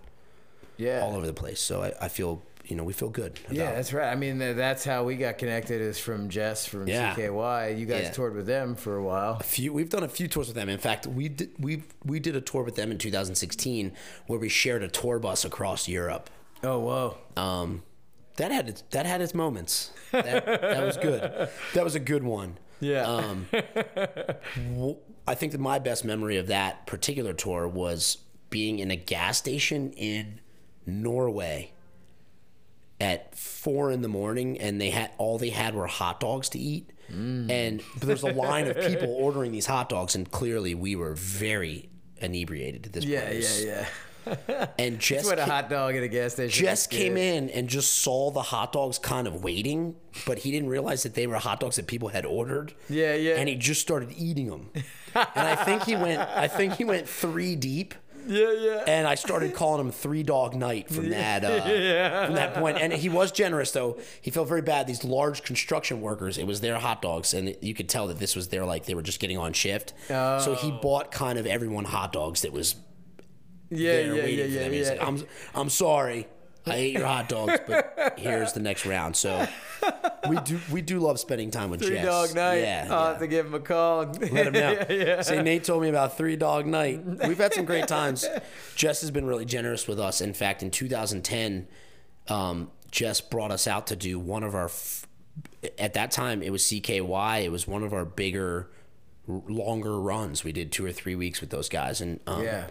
yeah. all over the place. So I, I feel, you know, we feel good. Yeah, that's right. I mean, that's how we got connected is from Jess from Yeah. CKY. You guys Yeah. toured with them for a while. A few we've done a few tours with them. In fact, we did we we did a tour with them in 2016 where we shared a tour bus across Europe. Oh, whoa. Um, that had its, that had its moments. That, that was good. That was a good one. Yeah. Um, w- I think that my best memory of that particular tour was being in a gas station in Norway at four in the morning, and they had all they had were hot dogs to eat, Mm. and there's a line of people ordering these hot dogs, and clearly we were very inebriated at this yeah, point. yeah, yeah. And just what a hot dog at a gas station. Jess came in and just saw the hot dogs kind of waiting, but he didn't realize that they were hot dogs that people had ordered. Yeah, yeah. And he just started eating them. and I think he went I think he went 3 deep. Yeah, yeah. And I started calling him Three Dog Night from that uh, from that point. And he was generous though. He felt very bad. These large construction workers, it was their hot dogs, and you could tell that this was their like they were just getting on shift. So he bought kind of everyone hot dogs that was yeah, there yeah, yeah, for yeah, them. He's like, I'm, I'm sorry. I ate your hot dogs, but here's the next round. So we do we do love spending time with Three Jess. dog night. Yeah, I'll yeah. have to give him a call. Let him know. Say Nate told me about three dog night. We've had some great times. Jess has been really generous with us. In fact, in 2010, um, Jess brought us out to do one of our. F- at that time, it was CKY. It was one of our bigger, r- longer runs. We did two or three weeks with those guys, and um, Yeah.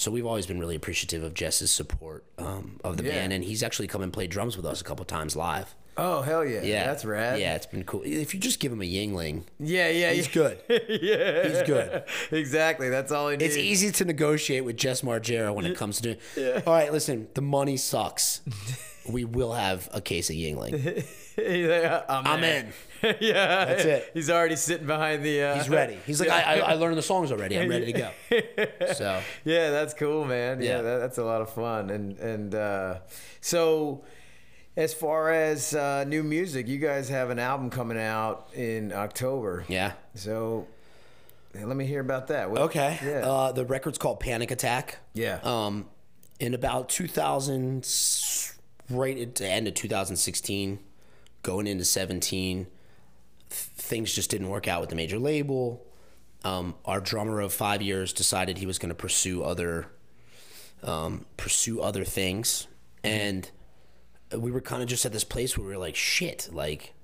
So we've always been really appreciative of Jess's support um, of the Yeah. band, and he's actually come and played drums with us a couple times live. Oh hell yeah. Yeah, That's rad. Yeah, it's been cool. If you just give him a Yuengling, Yeah, yeah. he's yeah. good. yeah. He's good. exactly. That's all he needs. It's easy to negotiate with Jess Margera when it comes to doing. All right, listen, the money sucks. we will have a case of Yuengling. Like, I'm, I'm in. yeah, That's it. He's already sitting behind the. Uh, He's ready. He's like, I, I, I learned the songs already. I'm ready to go. So Yeah, that's cool, man. Yeah, Yeah. that, that's a lot of fun. And and uh, so, as far as uh, new music, you guys have an album coming out in October. yeah. So, let me hear about that. What- Okay. Yeah. Uh, the record's called Panic Attack. Yeah. Um, in about 2000, right at the end of 2016, going into 17, th- things just didn't work out with the major label. Um, our drummer of five years decided he was going to pursue other, um, pursue other things, and we were kind of just at this place where we were like, shit, like,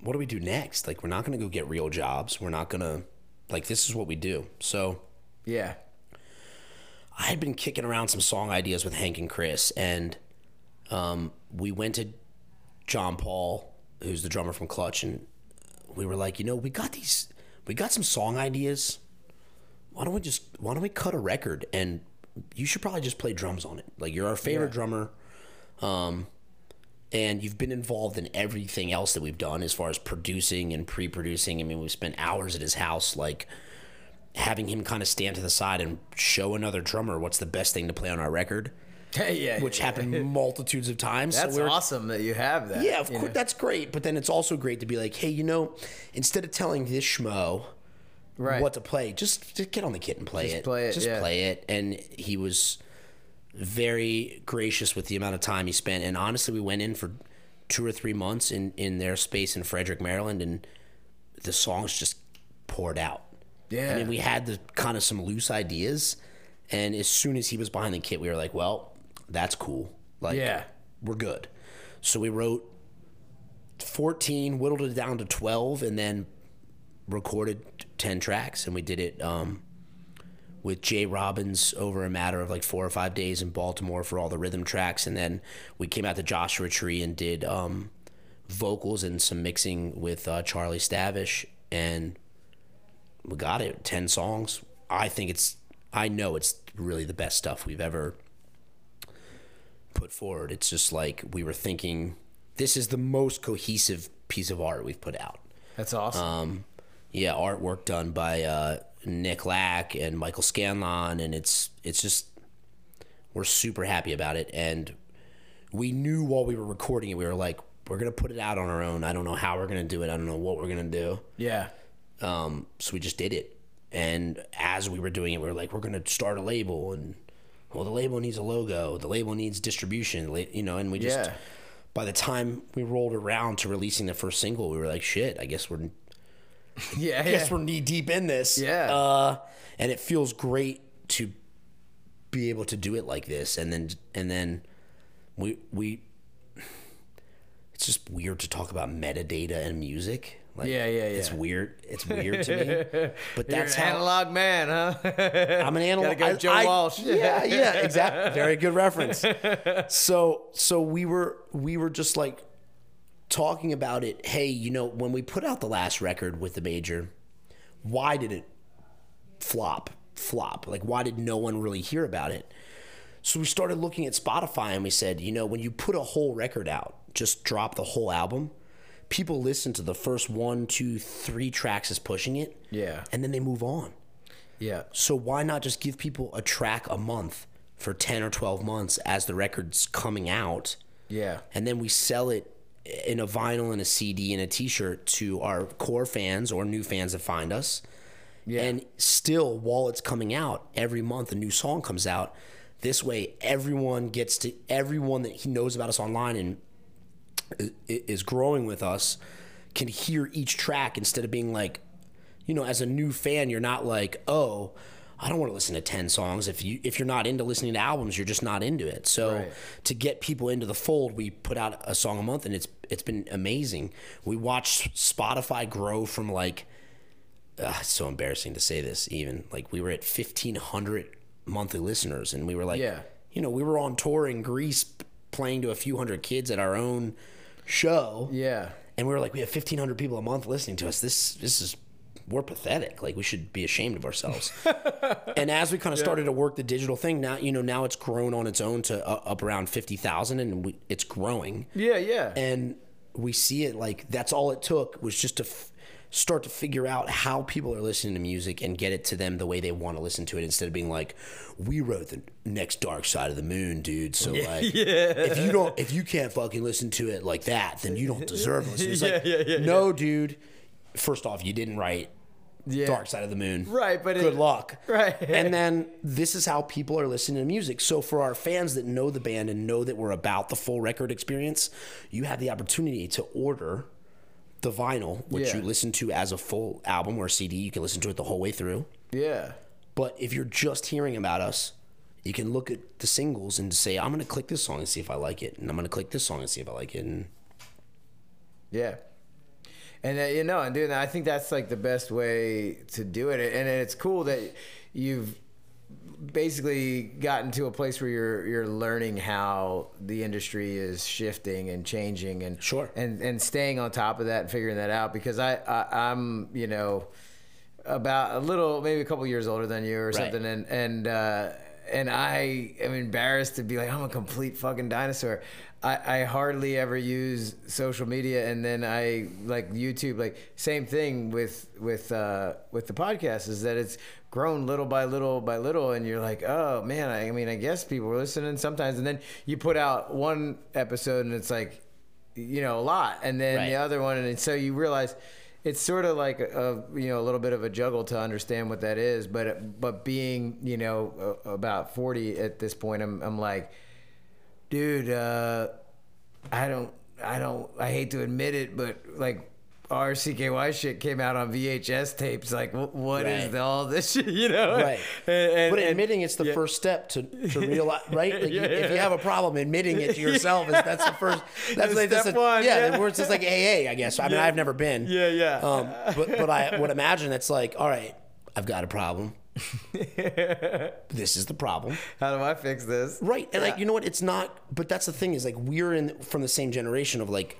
what do we do next? Like, we're not going to go get real jobs. We're not going to, like, this is what we do. So. yeah. I had been kicking around some song ideas with Hank and Chris, and um, we went to John Paul, who's the drummer from Clutch, and we were like, you know, we got these, we got some song ideas. Why don't we just, why don't we cut a record and you should probably just play drums on it. Like you're our favorite Yeah. drummer, um, and you've been involved in everything else that we've done as far as producing and pre-producing. I mean, we've spent hours at his house, like having him kind of stand to the side and show another drummer what's the best thing to play on our record, yeah. which yeah. happened multitudes of times. So That's were- awesome that you have that. Yeah, of course, know? that's great. But then it's also great to be like, hey, you know, instead of telling this schmo Right. what to play, just, just get on the kit and play Just it. play it, Just yeah. play it. And he was very gracious with the amount of time he spent. And honestly, we went in for two or three months in, in their space in Frederick, Maryland, and the songs just poured out. Yeah. I mean, we had the kind of some loose ideas, and as soon as he was behind the kit, we were like, "Well, that's cool. Like, Yeah. we're good." So we wrote fourteen, whittled it down to twelve, and then recorded ten tracks, and we did it um, with Jay Robbins over a matter of like four or five days in Baltimore for all the rhythm tracks, and then we came out to Joshua Tree and did um, vocals and some mixing with uh, Charlie Stavish, and we got it 10 songs i think it's i know it's really the best stuff we've ever put forward it's just like we were thinking this is the most cohesive piece of art we've put out That's awesome. um, yeah artwork done by uh, nick lack and michael scanlon and it's it's just we're super happy about it and we knew while we were recording it we were like we're gonna put it out on our own i don't know how we're gonna do it i don't know what we're gonna do yeah. um, so we just did it. And as we were doing it, we were like, we're going to start a label. And, well, the label needs a logo. The label needs distribution, you know, and we just, Yeah. by the time we rolled around to releasing the first single, we were like, shit, I guess we're, Yeah. I guess yeah. we're knee deep in this. Yeah. Uh, and it feels great to be able to do it like this. And then, and then we, we, it's just weird to talk about metadata and music. Like, Yeah, yeah, It's weird. It's weird to me. But that's an how analog man, huh? I'm an analog. Go I- Joe I- Walsh. Yeah, yeah, exactly. Very good reference. So, so we were we were just like talking about it. Hey, you know, when we put out the last record with the major, why did it flop? Flop? Like, why did no one really hear about it? So we started looking at Spotify and we said, you know, when you put a whole record out, just drop the whole album. People listen to the first one, two, three tracks as pushing it. Yeah. And then they move on. yeah. So why not just give people a track a month for 10 or 12 months as the record's coming out? Yeah. And then we sell it in a vinyl and a CD and a t-shirt to our core fans or new fans that find us. Yeah. And still while it's coming out, every month a new song comes out. This way everyone gets to everyone that he knows about us online and is growing with us can hear each track instead of being like you know as a new fan you're not like oh I don't want to listen to 10 songs if you if you're not into listening to albums you're just not into it so Right. to get people into the fold we put out a song a month and it's it's been amazing we watched Spotify grow from like uh, it's so embarrassing to say this even like we were at 1500 monthly listeners and we were like Yeah. you know we were on tour in Greece playing to a few hundred kids at our own show Yeah. and we were like we have 1500 people a month listening to us this this is we're pathetic. Like we should be ashamed of ourselves. and as we kind of started to work the digital thing, now you know now it's grown on its own to uh, up around fifty thousand, and we, it's growing. Yeah, yeah. And we see it like that's all it took was just to f- start to figure out how people are listening to music and get it to them the way they want to listen to it instead of being like, we wrote the next Dark Side of the Moon, dude. So like, if you don't, if you can't fucking listen to it like that, then you don't deserve it. It's like, Yeah, yeah, yeah, no, dude. First off, you didn't write Yeah. Dark Side of the Moon. Right, but good it- luck. Right. and then this is how people are listening to music. So for our fans that know the band and know that we're about the full record experience, you have the opportunity to order the vinyl, which Yeah. you listen to as a full album or CD. You can listen to it the whole way through. yeah. But if you're just hearing about us, you can look at the singles and say, I'm going to click this song and see if I like it. And I'm going to click this song and see if I like it. And Yeah. And uh, you know, and dude, I think that's like the best way to do it. And it's cool that you've basically gotten to a place where you're you're learning how the industry is shifting and changing and Sure. and and staying on top of that and figuring that out because I, I I'm you know about a little maybe a couple years older than you or Right. something and and uh and I am embarrassed to be like I'm a complete fucking dinosaur. I, I hardly ever use social media, and then I like YouTube. Like same thing with with uh, with the podcast is that it's grown little by little by little, and you're like, oh man. I, I mean, I guess people are listening sometimes, and then you put out one episode, and it's like, you know, a lot, and then Right. the other one, and so you realize it's sort of like a, you know a little bit of a juggle to understand what that is but but being you know about 40 at this point i'm, I'm like dude uh i don't i don't i hate to admit it but like our CKY shit came out on VHS tapes. Like, wh- what is Right. the, all this shit? You know, Right. And, and- but and- admitting it's the yeah. first step to, to realize, right? Like you- Yeah, if you have a problem, admitting it to yourself is that's the first. That's like that's a, one, Yeah, yeah. it's just like AA, I guess. I mean, Yeah. I've never been. Yeah, yeah. Um, but but I would imagine it's like, all right, I've got a problem. this is the problem, How do I fix this? right? And like, you know what? It's not. But that's the thing is like we're in from the same generation of like.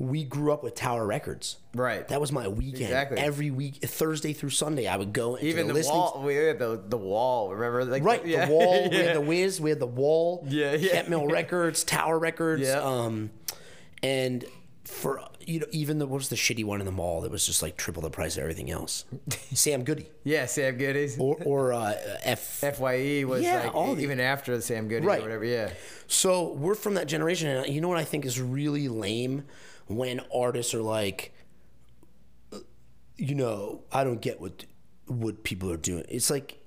We grew up with Tower Records. Right. That was my weekend. Exactly. Every week, Thursday through Sunday, I would go Even the listening wall, we had the the wall. Remember, like Right, yeah. the wall. We had the Wiz. We had the wall. Yeah, yeah. Kemp Mill Records, Tower Records. Yeah. Um, and for you know, even the what was the shitty one in the mall that was just like triple the price of everything else. Sam Goody yeah, Sam Goodies. or or uh, F. Fye was Yeah, like all the- even after the Sam Goody Right. or whatever. Yeah, So we're from that generation, and you know what I think is really lame when artists are like, you know, I don't get what what people are doing. It's like,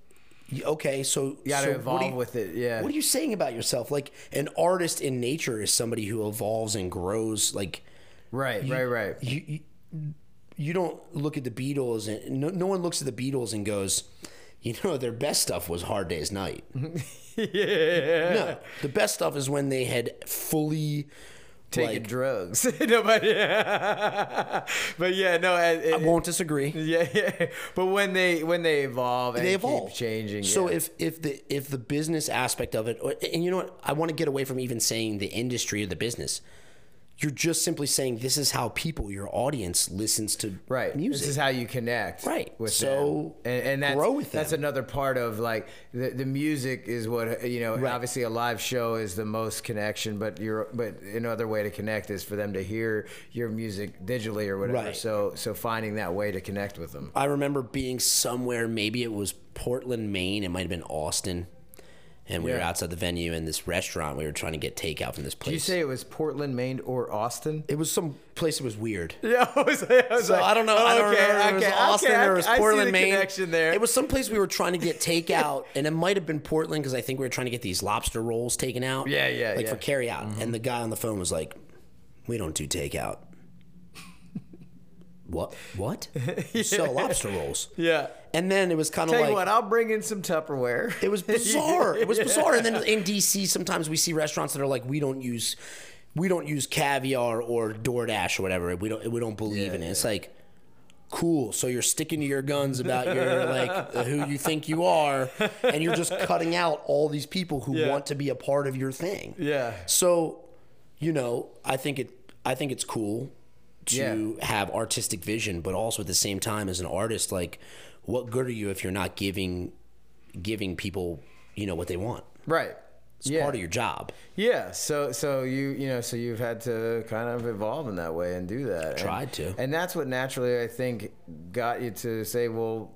okay, so you got to so evolve you- with it. Yeah, What are you saying about yourself? Like an artist in nature is somebody who evolves and grows. Like right, right, right. you, you, you don't look at the Beatles and no, no one looks at the Beatles and goes, you know, their best stuff was Hard Day's Night. yeah, No, the best stuff is when they had fully taking like, drugs. Nobody. but yeah, no. It, I won't disagree. yeah, yeah. But when they when they evolve and they keep evolve, changing. So yeah. if if the if the business aspect of it, and you know what, I want to get away from even saying the industry or the business. You're just simply saying this is how people, your audience, listens to Right. music. This is how you connect. Right. With So, them. and, and that's, grow with that's another part of like the, the music is what you know. Right. Obviously, a live show is the most connection, but you're but another way to connect is for them to hear your music digitally or whatever. Right. So so finding that way to connect with them. I remember being somewhere, maybe it was Portland, Maine. It might have been Austin. And we were outside the venue in this restaurant. We were trying to get takeout from this place. Did you say it was Portland, Maine, or Austin? it was some place that was weird? Yeah, I was, I was So like, I don't know. I don't okay, remember. if it was okay, Austin okay, or it was Portland, Maine. connection there. It was some place we were trying to get takeout, and it might have been Portland because I think we were trying to get these lobster rolls taken out. Yeah, yeah, like yeah. for carry out. And mm-hmm. the guy on the phone was like, "We don't do takeout." What? What? You sell lobster rolls? yeah. And then it was kind of like you what, I'll bring in some Tupperware. it was bizarre. It was bizarre. And then in DC, sometimes we see restaurants that are like, we don't use, we don't use caviar or DoorDash or whatever. We don't, we don't believe Yeah, in it. It's like, cool. So you're sticking to your guns about your like who you think you are, and you're just cutting out all these people who Yeah. want to be a part of your thing. Yeah. So, you know, I think it, I think it's cool to have artistic vision, but also at the same time as an artist, like what good are you if you're not giving giving people, you know, what they want? Right. It's yeah. part of your job. Yeah, so so you you know so you've had to kind of evolve in that way and do that. And- Tried to. and that's what naturally I think got you to say, well,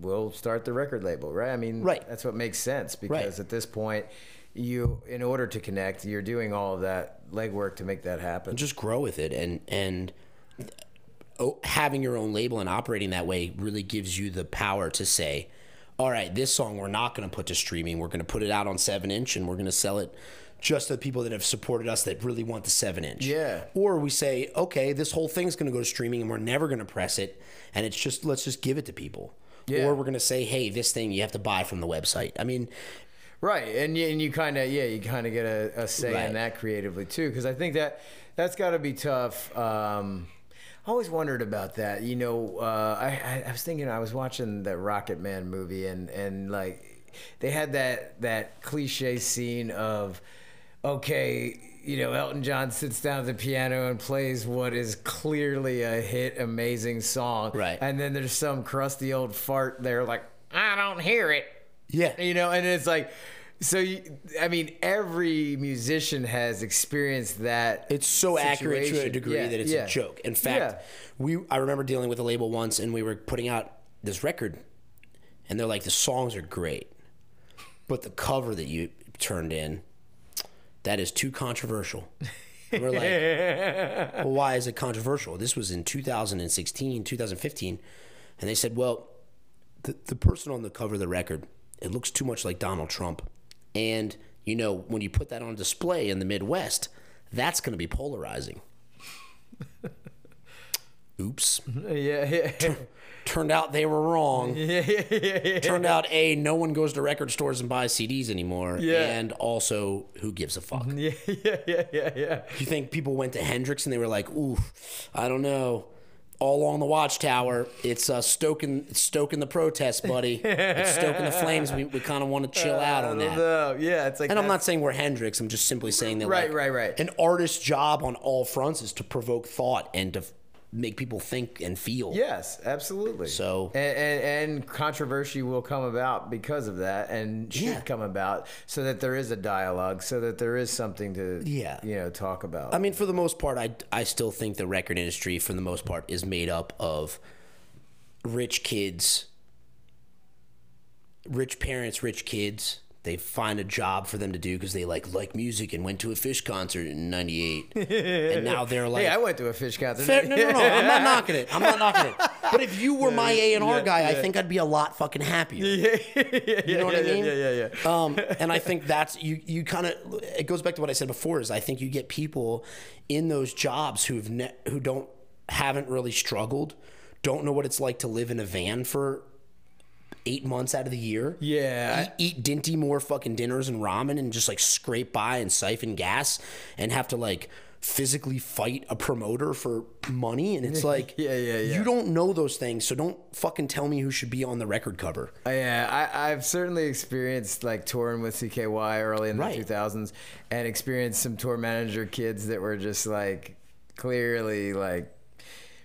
we'll start the record label, right? I mean, Right. That's what makes sense because Right. at this point, you in order to connect, you're doing all of that legwork to make that happen. just grow with it and and oh, having your own label and operating that way really gives you the power to say all right this song we're not going to put to streaming we're going to put it out on 7 inch and we're going to sell it just to the people that have supported us that really want the 7 inch Yeah. or we say okay this whole thing's going to go to streaming and we're never going to press it and it's just let's just give it to people Yeah. or we're going to say hey this thing you have to buy from the website i mean Right, and you, and you kind of yeah, you kind of get a, a say Right. in that creatively too, because I think that that's got to be tough. Um, I always wondered about that. You know, uh, I, I was thinking I was watching the Rocket Man movie, and and like they had that that cliche scene of okay. You know, Elton John sits down at the piano and plays what is clearly a hit, amazing song. Right. And then there's some crusty old fart there, like, I don't hear it yeah you know and it's like so you, i mean every musician has experienced that It's so accurate to a degree Yeah, that it's yeah. a joke. In fact, Yeah. we I remember dealing with a label once and we were putting out this record and they're like the songs are great. But the cover that you turned in that is too controversial. And we're like, well, why is it controversial? This was in 2016, 2015. And they said, well, the, the person on the cover of the record, it looks too much like Donald Trump. And, you know, when you put that on display in the Midwest, that's going to be polarizing. Oops. yeah yeah Turned out they were wrong. Yeah. Turned out, A, no one goes to record stores and buys CDs anymore. Yeah. And also, who gives a fuck? yeah yeah yeah yeah yeah You think people went to Hendrix and they were like, ooh, I don't know. All along the watchtower, it's uh, stoking, it's stoking the protest, buddy. It's stoking the flames. We, we kind of want to chill out on that. no yeah it's like And I'm not saying we're Hendrix. I'm just simply saying that, Right, like, right, right. An artist's job on all fronts is to provoke thought and to make people think and feel. yes absolutely So- and, and and controversy will come about because of that and should Yeah. come about so that there is a dialogue so that there is something to Yeah. you know talk about I mean, for the most part, I, I still think the record industry, for the most part, is made up of rich kids, rich parents, rich kids. They find a job for them to do because they like like music and went to a Phish concert in '98, and now they're like, hey i went to a Phish concert Fair- no, no, no. I'm not knocking it. I'm not knocking it. But if you were my A and R guy, I think I'd be a lot fucking happier. you know what I yeah, mean? yeah yeah yeah Um, and I think that's you. You kind of it goes back to what I said before. Is I think you get people in those jobs who've ne- who don't haven't really struggled, don't know what it's like to live in a van for eight months out of the year. Yeah. eat, eat Dinty Moore fucking dinners and ramen and just like scrape by and siphon gas and have to like physically fight a promoter for money and it's like Yeah, yeah, yeah. you don't know those things so don't fucking tell me who should be on the record cover Uh, Yeah, I, I've certainly experienced like touring with CKY early in Right. the 2000s and experienced some tour manager kids that were just like clearly like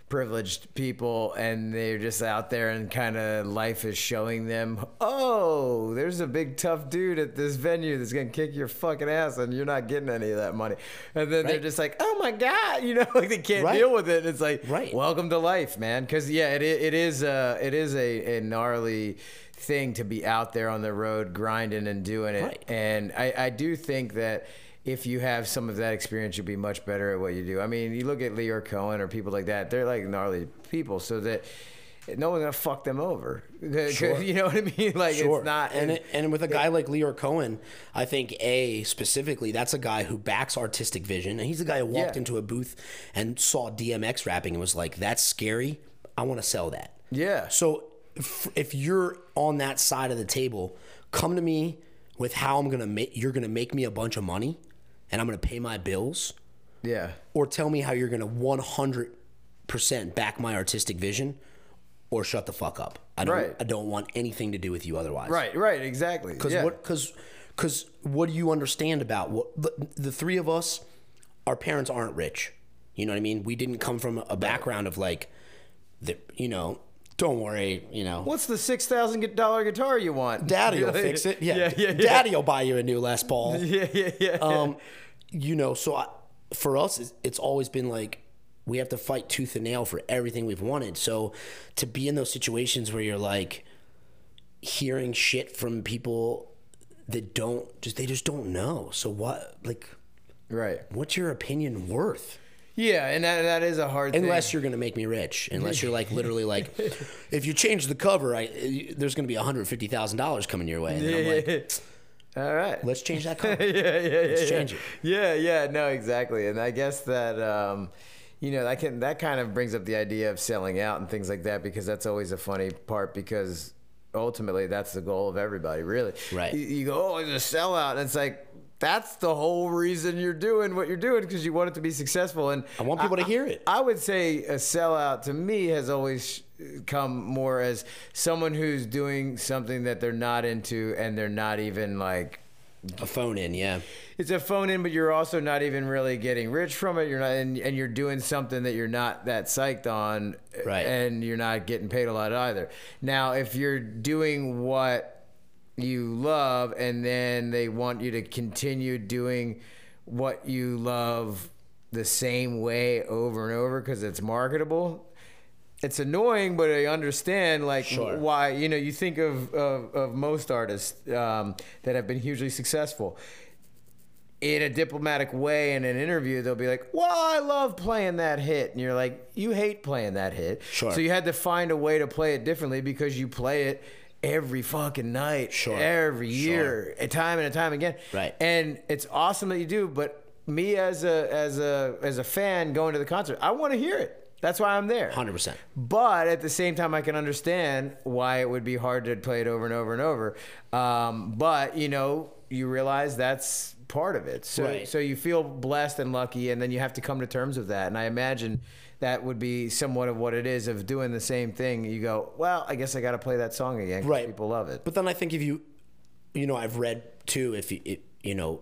privileged people and they're just out there and kind of life is showing them oh there's a big tough dude at this venue that's gonna kick your fucking ass and you're not getting any of that money and then they're just like oh my god you know like they can't Right. deal with it and it's like Right. welcome to life man because yeah it, it is uh it is a, a gnarly thing to be out there on the road grinding and doing it Right. and I, I do think that if you have some of that experience, you'll be much better at what you do. I mean, you look at Lyor Cohen or people like that; they're like gnarly people, so that no one's gonna fuck them over. Sure. You know what I mean? Like Sure. it's not. and it, and with a guy like Lyor Cohen, I think a specifically that's a guy who backs artistic vision, and he's the guy who walked Yeah. into a booth and saw DMX rapping and was like, "That's scary. I want to sell that." yeah. So if, if you're on that side of the table, come to me with how I'm gonna make you're gonna make me a bunch of money, and I'm gonna pay my bills, Yeah. or tell me how you're gonna 100 percent back my artistic vision, or shut the fuck up. I don't Right. I don't want anything to do with you otherwise. Right. Right. Exactly. Because yeah. what? Because because what do you understand about what the, the three of us? Our parents aren't rich. You know what I mean? We didn't come from a background of like, the, you know, don't worry, you know. What's the six thousand dollar guitar you want? Daddy will fix it. Yeah, yeah, yeah, yeah. Daddy will buy you a new Les Paul. Yeah, yeah, yeah. Um, you know, so I, for us, it's, it's always been like we have to fight tooth and nail for everything we've wanted. So to be in those situations where you're like hearing shit from people that don't just they just don't know. So what like right. what's your opinion worth? Yeah, and that, that is a hard thing. Unless you're gonna make me rich, unless you're like literally like, if you change the cover, I there's gonna be hundred fifty thousand dollars coming your way. And then I'm like, All right. let's change that cover. yeah, yeah, yeah. Let's yeah. change it. Yeah, yeah, no, exactly. And I guess that um, you know, that can that kind of brings up the idea of selling out and things like that because that's always a funny part because ultimately that's the goal of everybody, really. Right. You, you go, oh, it's a sellout, and it's like that's the whole reason you're doing what you're doing because you want it to be successful. And I want people to hear it. I would say a sellout to me has always uh, come more as someone who's doing something that they're not into and they're not even like A phone in, yeah. it's a phone in, but you're also not even really getting rich from it. You're not, and, and you're doing something that you're not that psyched on, Right. And you're not getting paid a lot either. Now, if you're doing what you love, and then they want you to continue doing what you love the same way over and over because it's marketable. It's annoying, but I understand like Sure. why you know you think of of, of most artists um, that have been hugely successful in a diplomatic way in an interview they'll be like well i love playing that hit and you're like you hate playing that hit Sure. so you had to find a way to play it differently because you play it every fucking night Sure. every year a time and a time again Right. and it's awesome that you do but me as a as a as a fan going to the concert i want to hear it that's why i'm there 100%. but at the same time, I can understand why it would be hard to play it over and over and over. Um, but you know, you realize that's part of it. So, Right. so you feel blessed and lucky, and then you have to come to terms with that. And I imagine that would be somewhat of what it is of doing the same thing. You go, well, I guess I got to play that song again. Right. People love it. But then I think if you, you know, I've read too, if you, it, you know,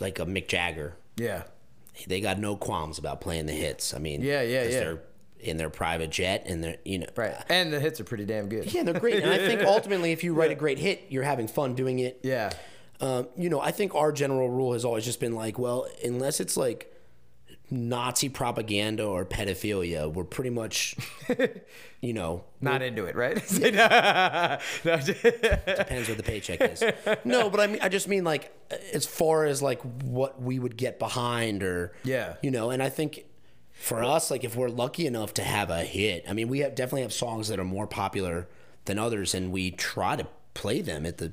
like a Mick Jagger, yeah. they got no qualms about playing the hits. I mean, Yeah, yeah, yeah. They're in their private jet and they're, you know, Right. And the hits are pretty damn good. yeah, they're great. And I think ultimately, if you write a great hit, you're having fun doing it. Yeah. Um, you know, I think our general rule has always just been like, well, unless it's like Nazi propaganda or pedophilia, we're pretty much, you know, Not into it, right? Depends what the paycheck is. No, but I mean, I just mean like as far as like what we would get behind or Yeah. you know. And I think for us, like if we're lucky enough to have a hit, I mean, we have definitely have songs that are more popular than others, and we try to play them at the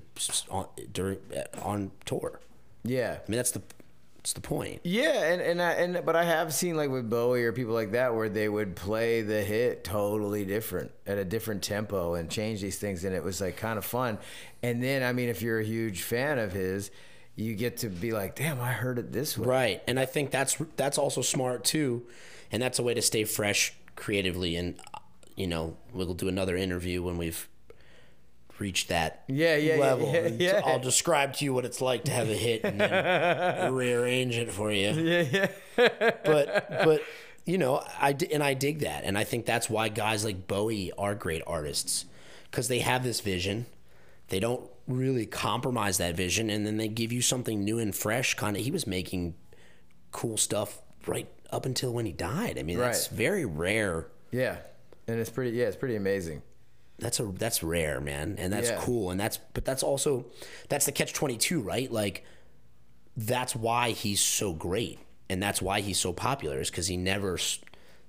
on during on tour. yeah. I mean, that's the that's the point. Yeah, and and I, and but I have seen like with Bowie or people like that where they would play the hit totally different at a different tempo and change these things, and it was like kind of fun. And then I mean, if you're a huge fan of his, you get to be like, damn, I heard it this way. Right, and I think that's that's also smart too, and that's a way to stay fresh creatively. And you know, we'll do another interview when we've reached that Yeah, yeah, yeah, level. yeah, and yeah. I'll describe to you what it's like to have a hit and then rearrange it for you. Yeah, yeah. But but you know, I and I dig that, and I think that's why guys like Bowie are great artists because they have this vision. They don't really compromise that vision, and then they give you something new and fresh. Kind of, he was making cool stuff right up until when he died. I mean, that's very rare. Yeah, and it's pretty. Yeah, it's pretty amazing. That's a that's rare, man, and that's Yeah. cool, and that's but that's also that's the catch twenty two, right? Like that's why he's so great, and that's why he's so popular, is because he never s-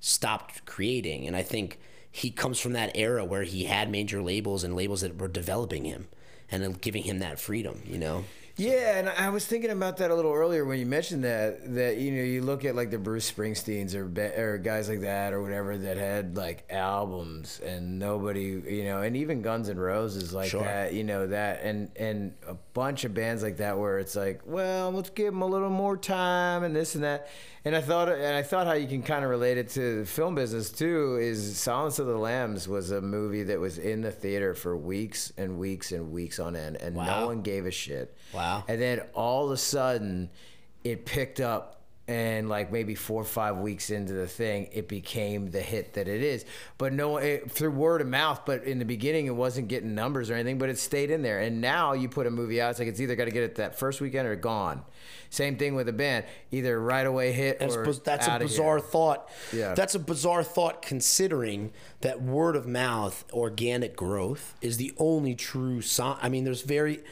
stopped creating, and I think he comes from that era where he had major labels and labels that were developing him and giving him that freedom, you know. Yeah, and I was thinking about that a little earlier when you mentioned that. That you know, you look at like the Bruce Springsteens or or guys like that or whatever that had like albums, and nobody, you know, and even Guns N' Roses like Sure. that, you know, that, and and a bunch of bands like that where it's like, well, let's give them a little more time and this and that. And I thought, and I thought how you can kind of relate it to the film business too. Is Silence of the Lambs was a movie that was in the theater for weeks and weeks and weeks on end, and Wow. no one gave a shit. Wow. And then all of a sudden, it picked up and like maybe four or five weeks into the thing, it became the hit that it is. But no, it, through word of mouth. But in the beginning, it wasn't getting numbers or anything, but it stayed in there. And now you put a movie out, it's like it's either got to get it that first weekend or gone. Same thing with a band, either right away hit That's, or that's a bizarre here. thought. Yeah. That's a bizarre thought considering that word of mouth, organic growth is the only true sign. I mean, there's very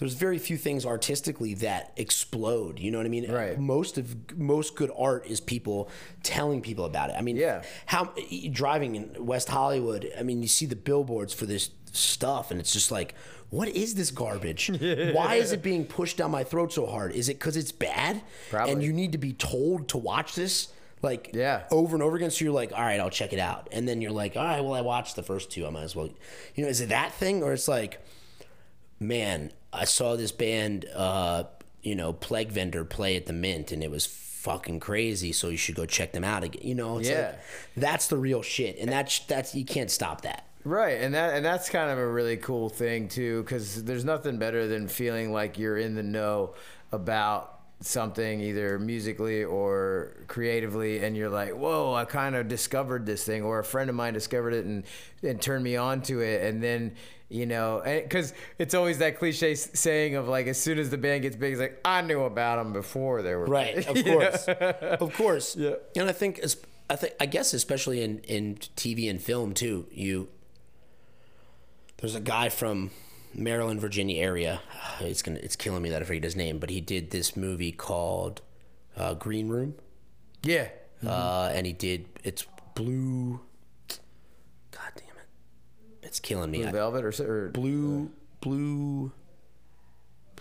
there's very few things artistically that explode. You know what I mean? Right. Most of most good art is people telling people about it. I mean, Yeah. How driving in West Hollywood? I mean, you see the billboards for this stuff, and it's just like, what is this garbage? Why is it being pushed down my throat so hard? Is it because it's bad? Probably. And you need to be told to watch this like Yeah. over and over again so you're like all right i'll check it out and then you're like all right well i watched the first two i might as well you know is it that thing or it's like man i saw this band uh you know plague vendor play at the mint and it was fucking crazy so you should go check them out again you know it's Yeah. like that's the real shit and that's that's you can't stop that Right, and that and that's kind of a really cool thing too, because there's nothing better than feeling like you're in the know about something, either musically or creatively, and you're like, "Whoa, I kind of discovered this thing," or a friend of mine discovered it and and turned me on to it, and then you know, because it's always that cliche saying of like, as soon as the band gets big, it's like, "I knew about them before they were right big." of course. of course. Yeah. and i think i think i guess especially in in tv and film too you there's a guy from maryland virginia area it's gonna it's killing me that i forget his name but he did this movie called uh, green room. Yeah, uh, and he did it's blue god damn it it's killing me. Blue I- Velvet or, or blue blue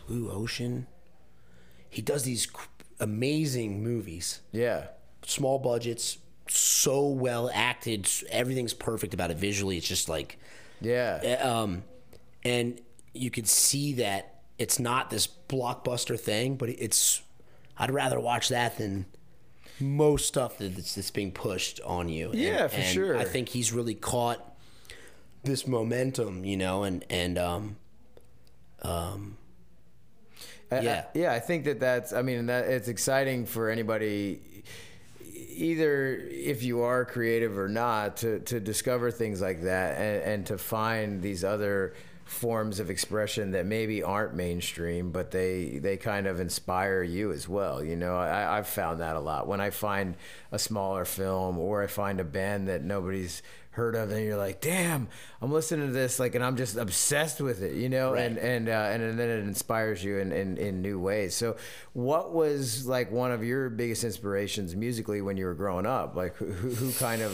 blue ocean. He does these amazing movies. Yeah, small budgets so well acted everything's perfect about it visually. It's just like yeah. um and you could see that it's not this blockbuster thing but it's i'd rather watch that than most stuff that's, that's being pushed on you. And- Yeah, for and sure. i think he's really caught this momentum you know and and um I- I- Yeah. yeah. I think that that's. I mean, that it's exciting for anybody, either if you are creative or not, to to discover things like that and, and to find these other forms of expression that maybe aren't mainstream, but they they kind of inspire you as well. You know, I, I've found that a lot when I find a smaller film or I find a band that nobody's heard of, and you're like, damn, I'm listening to this, like, and I'm just obsessed with it. You know, and and uh, and then it inspires you in, in in new ways. So, what was like one of your biggest inspirations musically when you were growing up? Like, who who kind of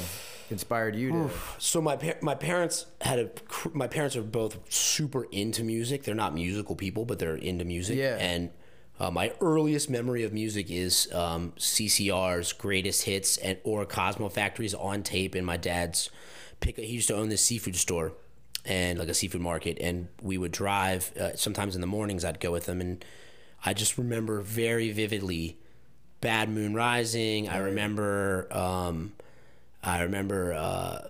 inspired you to? So my par- my parents had a cr- my parents are both super into music. They're not musical people, but they're into music. Yeah. And uh, my earliest memory of music is um, CCR's greatest hits and or Cosmo's Factory on tape in my dad's pick. He used to own this seafood store and like a seafood market, and we would drive. Uh, sometimes in the mornings, I'd go with them, and I just remember very vividly. Bad Moon Rising. I remember. Um, I remember uh,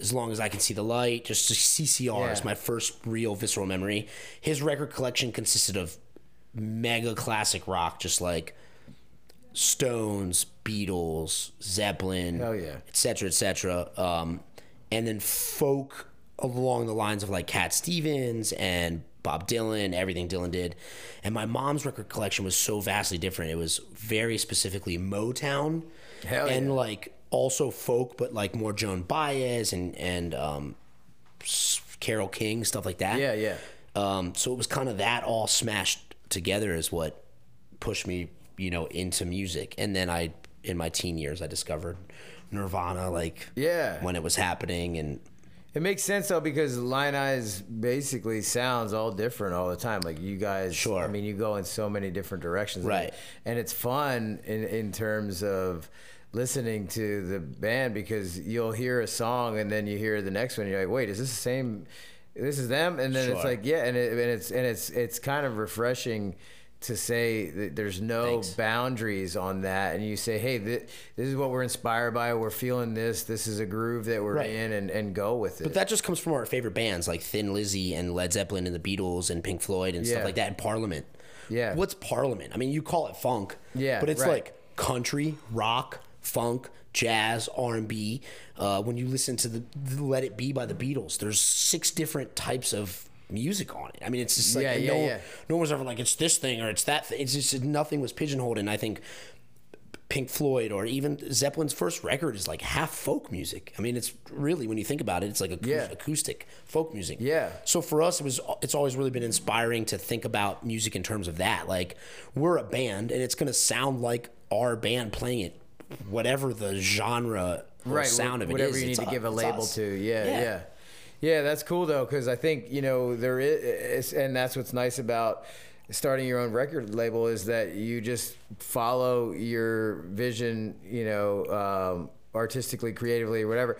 as long as I can see the light. Just CCR is my first real visceral memory. His record collection consisted of mega classic rock, just like Stones, Beatles, Zeppelin, Hell yeah. et cetera, et cetera. Um, and then folk along the lines of like Cat Stevens and Bob Dylan, everything Dylan did. And my mom's record collection was so vastly different. It was very specifically Motown Hell and yeah. like also folk, but like more Joan Baez and and um, Carole King stuff like that. Yeah, yeah. Um, so it was kind of that all smashed together is what pushed me, you know, into music. And then I, in my teen years, I discovered Nirvana, like Yeah. when it was happening, and It makes sense though because Lionize basically sounds all different all the time. Like you guys, Sure. I mean, you go in so many different directions, and- Right. And it's fun in in terms of listening to the band because you'll hear a song and then you hear the next one. And you're like, wait, is this the same? This is them, and then it's like, yeah, and, it, and it's and it's it's kind of refreshing to say that there's no Thanks. boundaries on that and you say hey th- this is what we're inspired by we're feeling this this is a groove that we're Right. in and, and go with it But that just comes from our favorite bands like Thin Lizzy and Led Zeppelin and the Beatles and Pink Floyd and Yeah. stuff like that and Parliament. Yeah. what's Parliament? I mean, you call it funk, Yeah, but it's right. like country, rock, funk, jazz, R and B. Uh, when you listen to the, the "Let It Be" by the Beatles, there's six different types of music on it. I mean, it's just like Yeah, yeah, no, yeah. no one was ever like it's this thing or it's that thing. It's just nothing was pigeonholed, and I think Pink Floyd or even Zeppelin's first record is like half folk music. I mean, it's really when you think about it, it's like acou- Yeah. acoustic folk music. Yeah. So for us, it was it's always really been inspiring to think about music in terms of that. Like we're a band, and it's going to sound like our band playing it, whatever the genre or right sound of it whatever is, you need to us- give a label us. to yeah yeah. yeah, that's cool though because i think you know there is and that's what's nice about starting your own record label is that you just follow your vision you know um, artistically creatively or whatever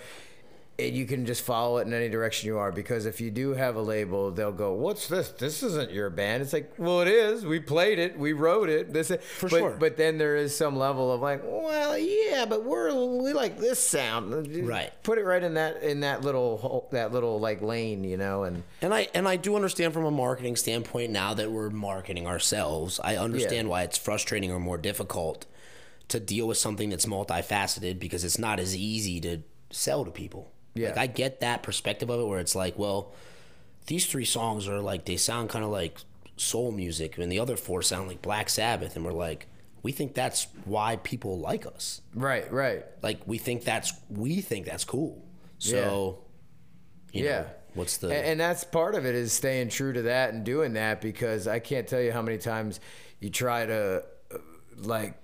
and you can just follow it in any direction you are because if you do have a label they'll go what's this this isn't your band it's like well it is we played it we wrote it this for but, sure. but then there is some level of like well yeah but we're we like this sound Right. put it right in that in that little that little like lane you know and And I and I do understand from a marketing standpoint now that we're marketing ourselves. I understand Yeah. why it's frustrating or more difficult to deal with something that's multifaceted because it's not as easy to sell to people. Yeah. Like I get that perspective of it where it's like, well, these three songs are like they sound kind of like soul music and the other four sound like Black Sabbath and we're like we think that's why people like us. right right Like we think that's we think that's cool. So you know, yeah what's the and, and that's part of it is staying true to that and doing that because i can't tell you how many times you try to uh, like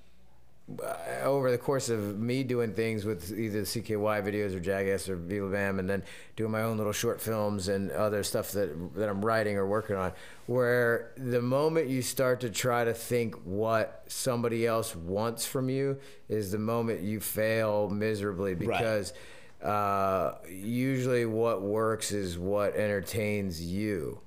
over the course of me doing things with either CKY videos or Jackass or Viva Bam, and then doing my own little short films and other stuff that that I'm writing or working on, where the moment you start to try to think what somebody else wants from you is the moment you fail miserably because uh, usually what works is what entertains you,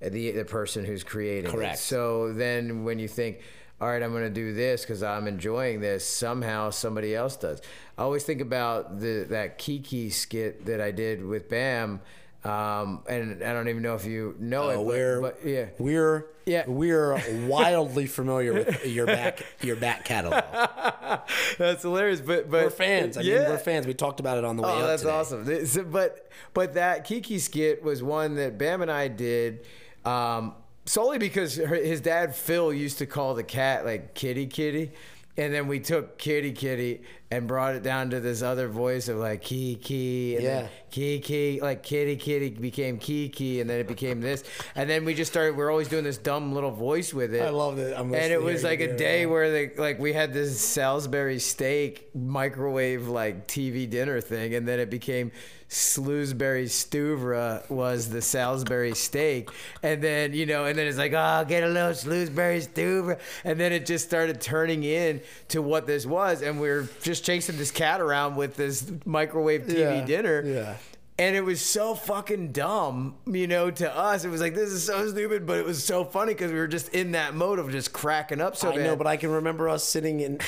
the the person who's creating it. Correct. So then when you think, all right, I'm going to do this because I'm enjoying this, somehow somebody else does. I always think about the that Kiki skit that I did with Bam. Um, and I don't even know if you know it, Oh, but- we're but, yeah. we're Yeah. we're wildly familiar with your back your back catalog. That's hilarious. But but We're fans. I yeah. mean, we're fans. We talked about it on the way Oh, that's today. awesome. This- But but that Kiki skit was one that Bam and I did um, solely because her, his dad Phil used to call the cat like Kitty Kitty. And then we took Kitty Kitty and brought it down to this other voice of like Kiki and Yeah. Kiki, like Kitty Kitty became Kiki, and then it became this. And then we just started, we're always doing this dumb little voice with it. I love it. I'm and it was like a day where they like we had this Salisbury steak microwave like TV dinner thing, and then it became Slusbury Stuvra was the Salisbury steak, and then you know, and then it's like oh get a little Slusbury Stuvra, and then it just started turning in to what this was, and we are just chasing this cat around with this microwave TV Yeah, dinner, yeah. and it was so fucking dumb, you know, to us. It was like, this is so stupid, but it was so funny because we were just in that mode of just cracking up so I bad. know, but I can remember us sitting in.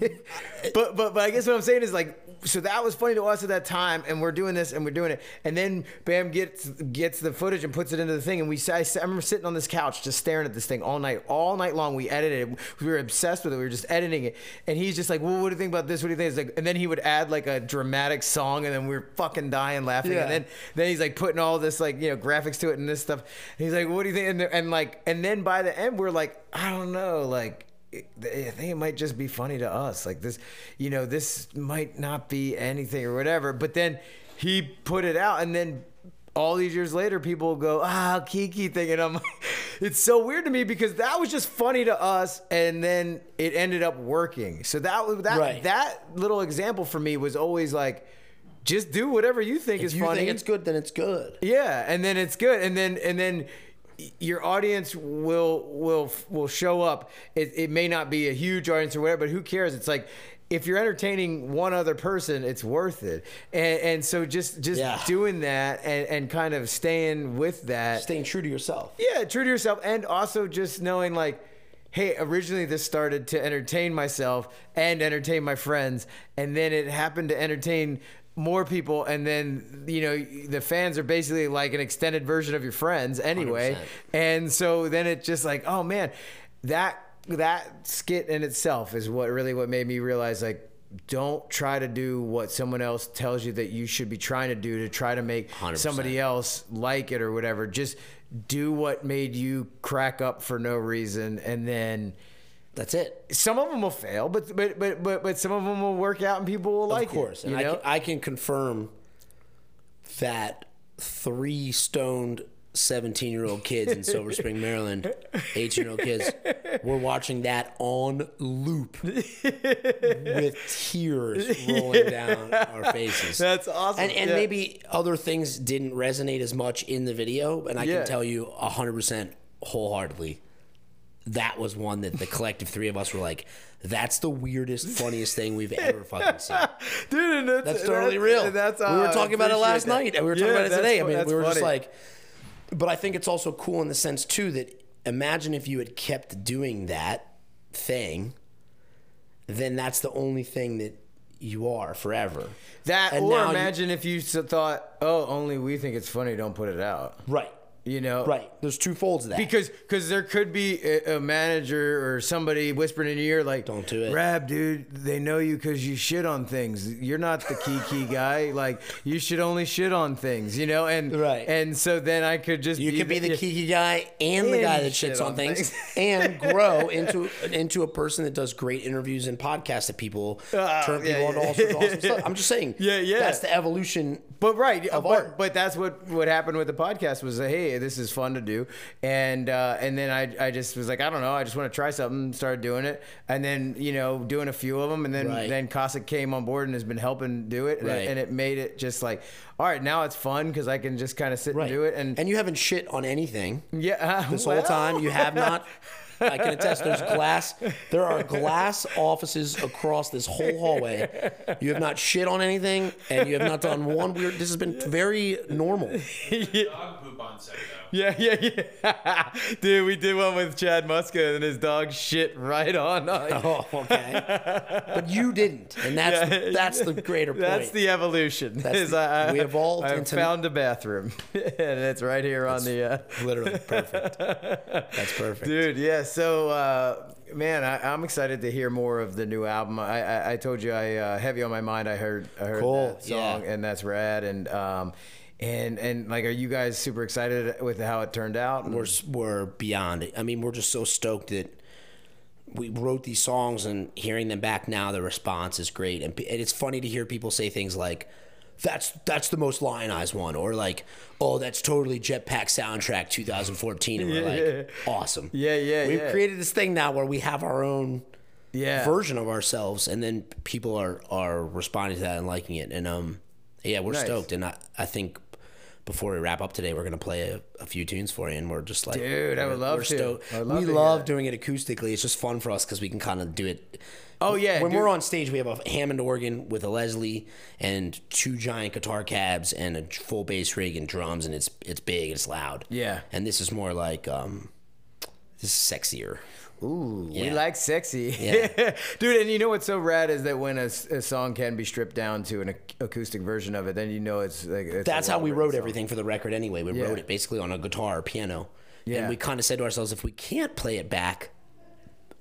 but, but, but I guess what I'm saying is like, so that was funny to us at that time, and we're doing this and we're doing it, and then Bam gets gets the footage and puts it into the thing, and we I, I remember sitting on this couch just staring at this thing all night, all night long. We edited it, we were obsessed with it, we were just editing it, and he's just like, well, what do you think about this? What do you think? It's like, and then he would add like a dramatic song, and then we were fucking dying laughing, Yeah. and then then he's like putting all this like you know graphics to it and this stuff. And he's like, what do you think? And, and like, and then by the end, we're like, I don't know, like. I think it might just be funny to us. Like this, you know, this might not be anything or whatever. But then he put it out, and then all these years later, people go, ah, Kiki thing. And I'm like, it's so weird to me because that was just funny to us. And then it ended up working. So that was that, Right. that little example for me was always like, just do whatever you think If is you funny. think it's good, then it's good. Yeah, and then it's good, and then and then your audience will will will show up. It, it may not be a huge audience or whatever, but who cares? It's like if you're entertaining one other person, it's worth it. And, and so just just Yeah. doing that and, and kind of staying with that. Staying true to yourself. Yeah, true to yourself, and also just knowing like, hey, originally this started to entertain myself and entertain my friends, and then it happened to entertain more people, and then you know the fans are basically like an extended version of your friends anyway, 100%. and so then it just like, oh man. that that skit in itself is what really what made me realize like don't try to do what someone else tells you that you should be trying to do to try to make 100%. somebody else like it or whatever just do what made you crack up for no reason and then That's it. some of them will fail but but but but, but some of them will work out and people will like it. of course. it And I, can, I can confirm that three stoned 17 year old kids in Silver Spring, Maryland, 18 year old kids, were watching that on loop with tears rolling down our faces. That's awesome. And, and Yeah. maybe other things didn't resonate as much in the video, and I Yeah. can tell you 100% wholeheartedly that was one that the collective three of us were like, that's the weirdest, funniest thing we've ever fucking seen. dude that's, That's totally real. that's we uh, were talking about it last that. night, and we were talking Yeah, about it today. I mean, we were just like, but I think it's also cool in the sense too that imagine if you had kept doing that thing, then that's the only thing that you are forever. that And or now you- imagine if you thought oh only we think it's funny don't put it out right, you know right. There's two folds of that. because because there could be a, a manager or somebody whispering in your ear like Don't do it. Raab dude they know you because you shit on things you're not the key key guy like you should only shit on things you know and Right. and so then I could just You could be the kiki guy and the guy that shit shits on on things, things. and grow into into a person that does great interviews and podcasts that people Ah, turn yeah, people on to yeah. all sorts of awesome stuff. I'm just saying, Yeah, yeah. that's the evolution. But right, of but, art. but that's what what happened with the podcast was uh, hey, this is fun to do, and uh, and then I I just was like I don't know, I just want to try something, started doing it, and then you know doing a few of them, and then Right. then Cossack came on board and has been helping do it, and, Right. it, and it made it just like all right, now it's fun because I can just kind of sit Right. and do it, and, and you haven't shit on anything yeah, this well, whole time. You have not. I can attest. There's glass. There are glass offices across this whole hallway. You have not shit on anything, and you have not done one weird. This has been very normal. Dog poop on set though. Yeah, yeah, yeah. Dude, we did one with Chad Muska and his dog shit right on. Oh, okay. But you didn't, and that's Yeah. that's the greater point. That's the evolution. That's is the- I, we evolved I into- found a bathroom, and it's right here on the. Uh, literally perfect. That's perfect. dude, yeah. So, uh, man, I, I'm excited to hear more of the new album. I, I, I told you, I uh, heavy on my mind. I heard, I heard Cool, that song, yeah. and that's rad. And um, and and like, are you guys super excited with how it turned out? We're we're beyond it. I mean, we're just so stoked that we wrote these songs and hearing them back now, the response is great. And, and it's funny to hear people say things like, "That's that's the most lionized one," or like, "Oh, that's totally Jetpack soundtrack 2014," and we're like, "Awesome." Yeah, yeah, We've yeah. created this thing now where we have our own yeah. version of ourselves, and then people are are responding to that and liking it. And um, yeah, we're Nice. stoked. And I I think. Before we wrap up today, we're gonna play a, a few tunes for you, and we're just like, Dude, I would love to. Would love we to love that. doing it acoustically. It's just fun for us because we can kind of do it. Oh yeah. when dude. we're on stage, we have a Hammond organ with a Leslie and two giant guitar cabs and a full bass rig and drums, and it's it's big, it's loud. Yeah. And this is more like um, this is sexier. Ooh, we like sexy. Yeah. Dude, and you know what's so rad is that when a song can be stripped down to an acoustic version of it, then you know it's like. It's That's how we wrote song. everything for the record anyway. We Yeah. wrote it basically on a guitar or piano. Yeah. And we kind of said to ourselves, if we can't play it back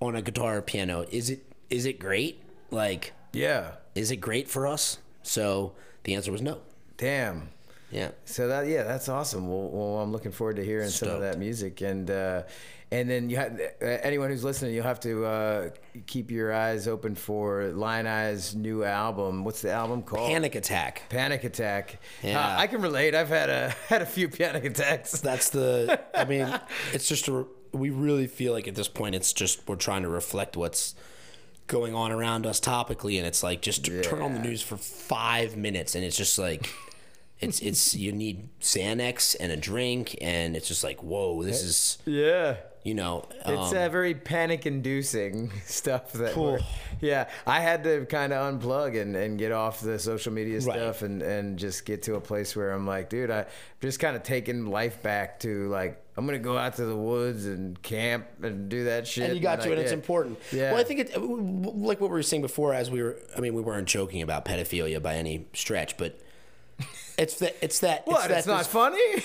on a guitar or piano, is it is it great? Like, Yeah. is it great for us? So the answer was no. Damn. Yeah. So that yeah, that's awesome. Well, well I'm looking forward to hearing some of that music, and uh, and then you have uh, anyone who's listening, you'll have to uh, keep your eyes open for Lionize new album. What's the album called? Panic attack. Panic Attack. Yeah. Uh, I can relate. I've had a had a few panic attacks. That's the. I mean, it's just a. We really feel like at this point, it's just we're trying to reflect what's going on around us topically, and it's like just to turn on the news for five minutes, and it's just like. It's it's you need Xanax and a drink, and it's just like whoa, this is Yeah. you know. It's um, uh, very panic-inducing stuff. That we're, yeah, I had to kind of unplug and, and get off the social media Right. stuff and, and just get to a place where I'm like, dude, I'm just kind of taking life back to like I'm gonna go out to the woods and camp and do that shit. and you got to, I and it's important. Yeah. Well, I think it, like what we were saying before, as we were. I mean, we weren't joking about pedophilia by any stretch, but it's that. It's that. What? that It's, not funny.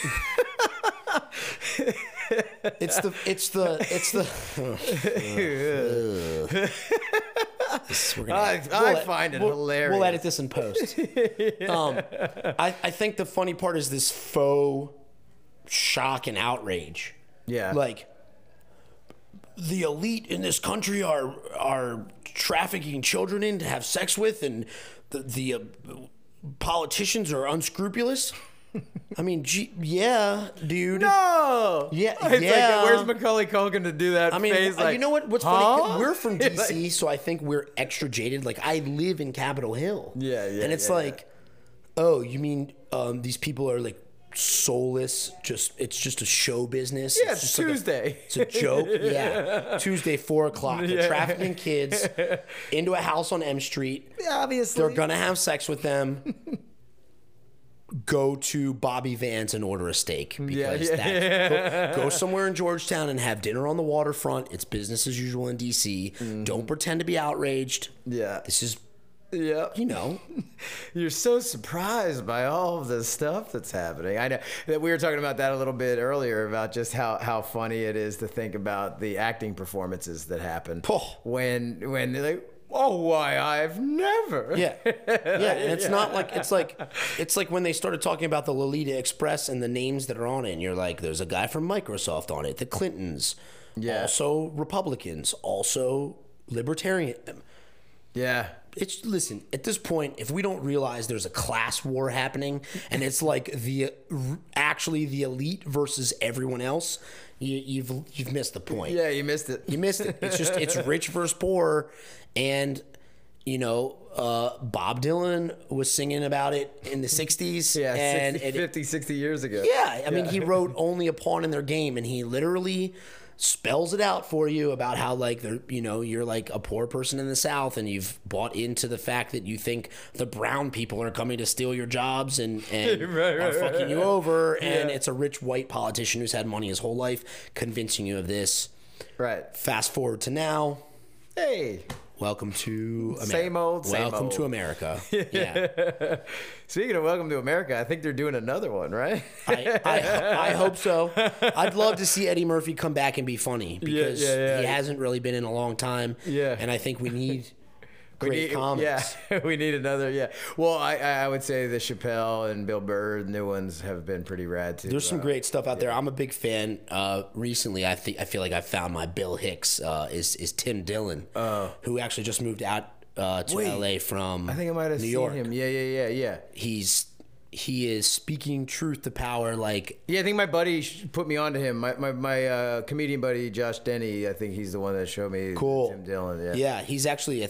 it's the it's the it's the. This- we're gonna- I- I find it hilarious We'll edit this in post. um, I I think the funny part is this faux shock and outrage. Yeah. Like the elite in this country are are trafficking children in to have sex with, and the the uh, politicians are unscrupulous. I mean, gee, yeah, dude. No. Yeah, It's yeah. Like, where's Macaulay Culkin to do that I mean, face? uh, Like, you know what? What's huh? funny? We're from Like- DC, so I think we're extra jaded. Like I live in Capitol Hill. Yeah, yeah, And it's yeah, like, oh, you mean um, these people are like soulless? Just it's just a show business. Yeah, it's just like a- Tuesday. it's a joke. yeah, Tuesday four o'clock. They're Yeah. trafficking kids into a house on M Street. Obviously. They're gonna have sex with them. Go to Bobby Van's and order a steak because yeah, that, Go, go somewhere in Georgetown and have dinner on the waterfront. It's business as usual in DC. Mm. Don't pretend to be outraged. Yeah. This is, Yeah. you know, You're so surprised by all of the stuff that's happening. I know that we were talking about that a little bit earlier about just how, how funny it is to think about the acting performances that happen Oh. when when they're like, oh, why I've never. yeah, yeah. And it's not like it's like it's like when they started talking about the Lolita Express and the names that are on it. And you're like, there's a guy from Microsoft on it. The Clintons, Yeah. also Republicans, also libertarian. Yeah. It's listen at this point if we don't realize there's a class war happening and it's like the actually the elite versus everyone else you, you've you've missed the point Yeah, you missed it. you missed it it's just it's rich versus poor and you know uh, bob dylan was singing about it in the 60s Yeah, and 60, it- 50, 60 years ago. yeah, I mean, he wrote only a pawn in their game, and he literally spells it out for you about how like they're you know you're like a poor person in the south and you've bought into the fact that you think the brown people are coming to steal your jobs and and Right, are right, fucking right, you right. over and Yeah. it's a rich white politician who's had money his whole life convincing you of this Right. fast forward to now Hey. Welcome to America. Same old, same welcome old. to america yeah Speaking of Welcome to America, I think they're doing another one, right? I, I, I hope so. I'd love to see Eddie Murphy come back and be funny because yeah, yeah. he hasn't really been in a long time. Yeah. and I think we need We great need- comics. Yeah, we need another. Yeah. Well, I I would say the Chappelle and Bill Burr new ones have been pretty rad too. There's some Uh, great stuff out there. I'm a big fan. Uh, recently, I think I feel like I found my Bill Hicks. Uh, is is Tim Dillon, who actually just moved out uh, to Oh. Wait. L.A. from I think I might have New seen York. him. Yeah, yeah, yeah, yeah. He's he is speaking truth to power. Like Yeah, I think my buddy put me onto him. My my, my uh, comedian buddy Josh Denny. I think he's the one that showed me cool. Tim Dillon. Yeah. yeah. He's actually a.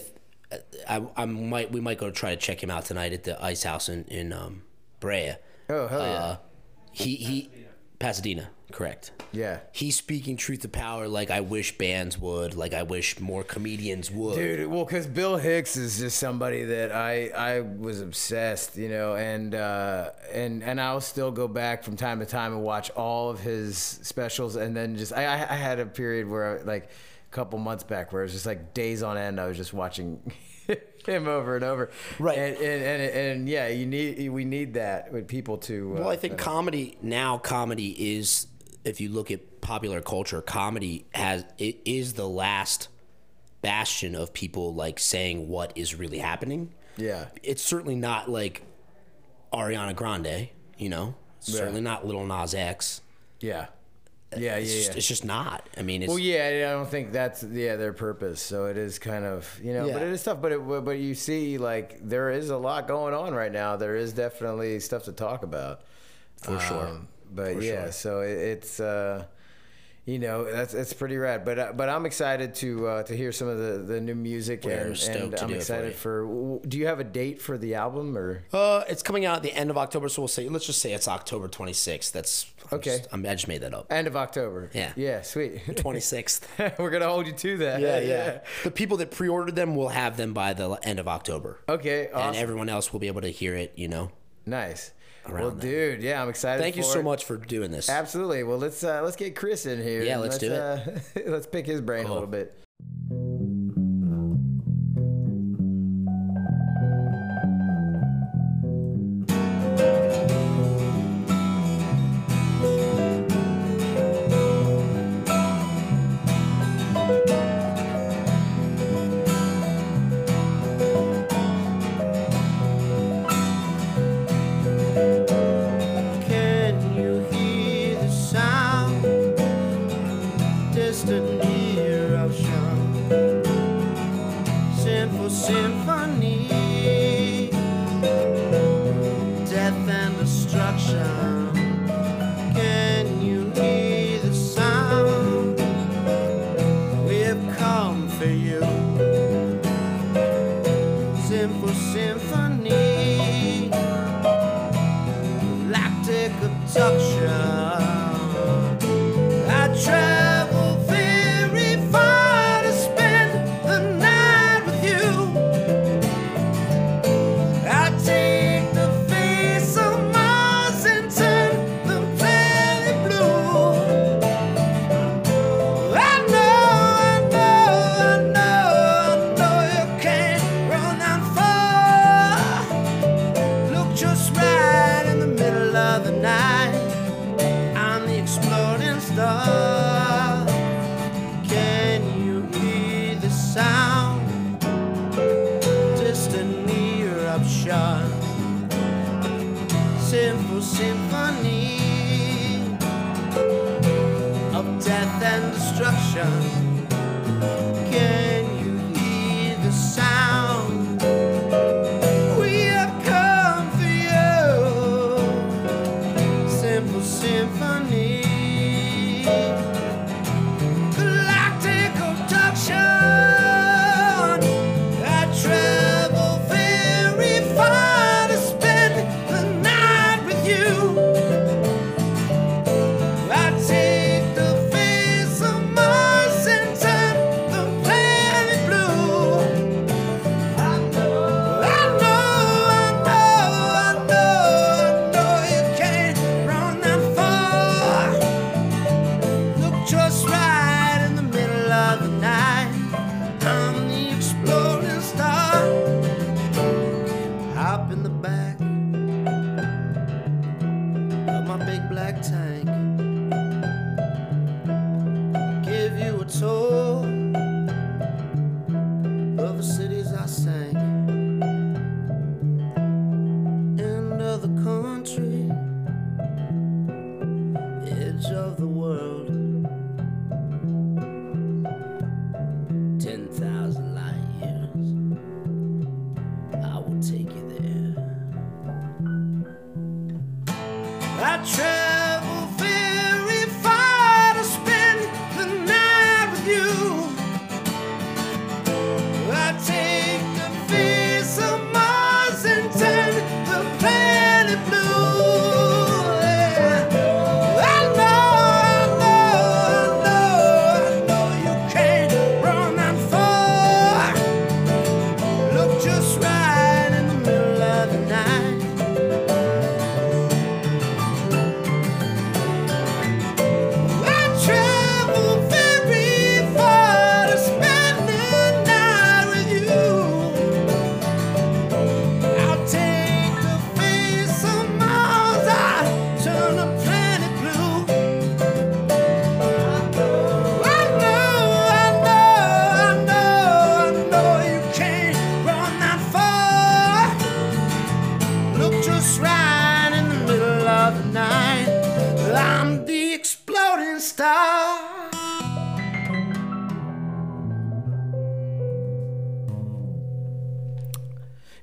I, I might we might go try to check him out tonight at the Ice House in in um, Brea. Oh hell yeah. Uh, he he Pasadena, correct. yeah. He's speaking truth to power like I wish bands would, like I wish more comedians would. Dude, well, because Bill Hicks is just somebody that I I was obsessed, you know, and uh, and and I'll still go back from time to time and watch all of his specials, and then just I I I had a period where like a couple months back where it was just like days on end I was just watching him over and over, Right. And and, and and yeah, you need we need that with people to. Uh, Well, I think comedy now comedy is if you look at popular culture, comedy has it is the last bastion of people like saying what is really happening. yeah, It's certainly not like Ariana Grande, you know. Certainly not Lil Nas X. yeah, yeah, yeah, It's, just, yeah. it's just not. I mean, it's Well, yeah, I don't think that's yeah their purpose. So it is kind of you know, but it is tough. But it, but you see, like there is a lot going on right now. There is definitely stuff to talk about for sure. Um, but For yeah, sure. so it, it's uh, you know that's it's pretty rad. But uh, but I'm excited to uh, to hear some of the, the new music We're and, stoked and to I'm do it for excited you. for. Do you have a date for the album or? Uh, it's coming out at the end of October, so we'll say let's just say it's October 26th. That's I'm Okay. Just, I just made that up. End of October. Yeah. Yeah. Sweet. 26th. We're gonna hold you to that. yeah, yeah. The people that pre-ordered them will have them by the end of October, Okay. Awesome. and everyone else will be able to hear it. You know. nice. Well, that. dude, yeah, I'm excited. Thank you so it. much for doing this. Absolutely. Well, let's uh, let's get Chris in here. Yeah, and let's do Uh, let's pick his brain a little bit. distant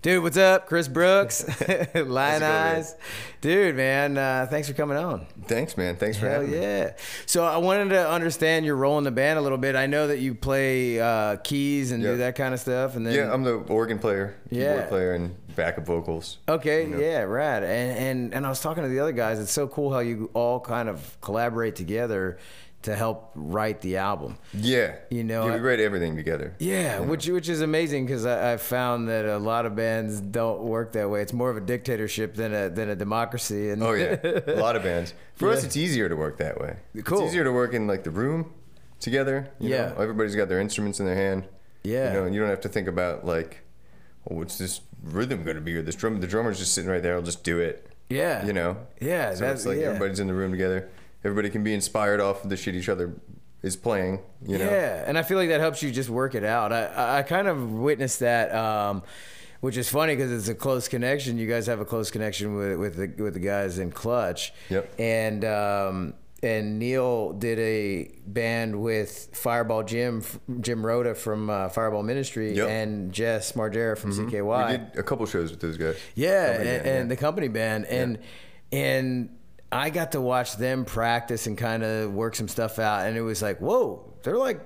Dude, what's up? Chris Brooks, Lionize. Dude, man, uh, thanks for coming on. Thanks, man. Thanks for Hell having me. yeah. So I wanted to understand your role in the band a little bit. I know that you play uh, keys and Yeah. do that kind of stuff. And then Yeah, I'm the organ player, Yeah. keyboard player, and backup vocals. Okay, you know. yeah, rad. And, and and I was talking to the other guys. It's so cool how you all kind of collaborate together to help write the album. Yeah. You know, yeah, we write everything together. Yeah, which which is amazing because I, I found that a lot of bands don't work that way. It's more of a dictatorship than a than a democracy. And Oh yeah, a lot of bands. For us, it's easier to work that way. Cool. It's easier to work in like the room together. You Yeah. Know? Everybody's got their instruments in their hand. Yeah. You know, and you don't have to think about like, oh, what's this rhythm going to be or this drum? The drummer's just sitting right there. I'll just do it. yeah, You know. yeah, So that's it's like yeah. everybody's in the room together. Everybody can be inspired off of the shit each other is playing. You know. Yeah, and I feel like that helps you just work it out. I I- kind of witnessed that, um, which is funny because it's a close connection. You guys have a close connection with with the with the guys in Clutch. Yep. And um, and Neil did a band with Fireball Jim, Jim Rota from uh, Fireball Ministry, Yep. and Jess Margera from CKY. We did a couple shows with those guys. Yeah, and, band, and the company band, and and I got to watch them practice and kind of work some stuff out, and it was like, whoa, they're like,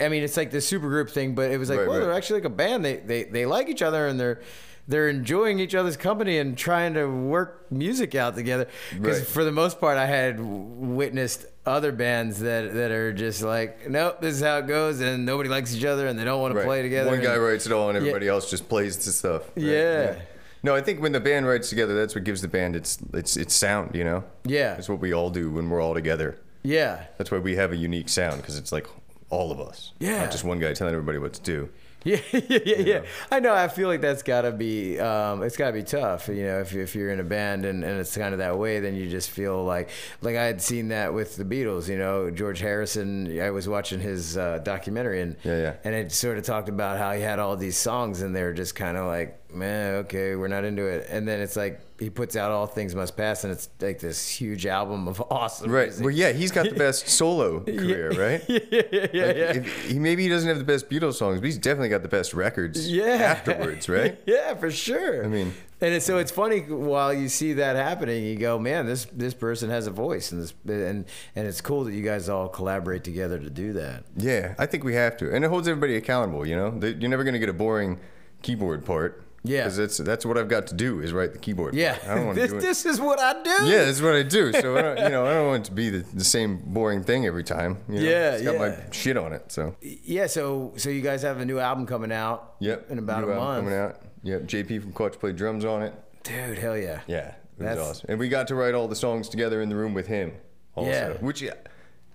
I mean, it's like the super group thing, but it was like, Right, whoa, right. they're actually like a band. They they they like each other, and they're they're enjoying each other's company and trying to work music out together. Because Right. for the most part, I had witnessed other bands that that are just like, nope, this is how it goes, and nobody likes each other, and they don't want to play together. One guy writes it all, and everybody else just plays the stuff. right? Yeah. No, I think when the band writes together, that's what gives the band its its its sound. You know. Yeah. That's what we all do when we're all together. yeah. That's why we have a unique sound because it's like all of us. Yeah. Not just one guy telling everybody what to do. Yeah, yeah, yeah, yeah. I know. I feel like that's gotta be, um, it's gotta be tough. You know, if, if you're in a band and, and it's kind of that way, then you just feel like, like I had seen that with the Beatles. You know, George Harrison. I was watching his uh, documentary and Yeah, yeah. and it sort of talked about how he had all these songs and they were just kind of like, man, okay, we're not into it. And then it's like he puts out All Things Must Pass, and it's like this huge album of awesome. Right. music. Well, yeah, he's got the best solo career, right? yeah, yeah, yeah, Like, yeah. if- he maybe he doesn't have the best Beatles songs, but he's definitely got the best records. yeah. Afterwards, right? yeah, for sure. I mean- and it's, so it's funny while you see that happening, you go, man, this this person has a voice, and this and and it's cool that you guys all collaborate together to do that. Yeah, I think we have to, and it holds everybody accountable. You know, you're never going to get a boring keyboard part. Yeah. because that's that's what I've got to do is write the keyboard. Yeah. I don't want to this do this is what I do. Yeah, that's what I do. So I don't, you know, I don't want it to be the, the same boring thing every time. You know? Yeah, it's got my shit on it. So yeah. So so you guys have a new album coming out. yep, in about new a album month. coming out. Yep, JP from Clutch played drums on it. Dude, hell yeah. Yeah, it was That's- awesome. And we got to write all the songs together in the room with him. Also, Yeah. which yeah,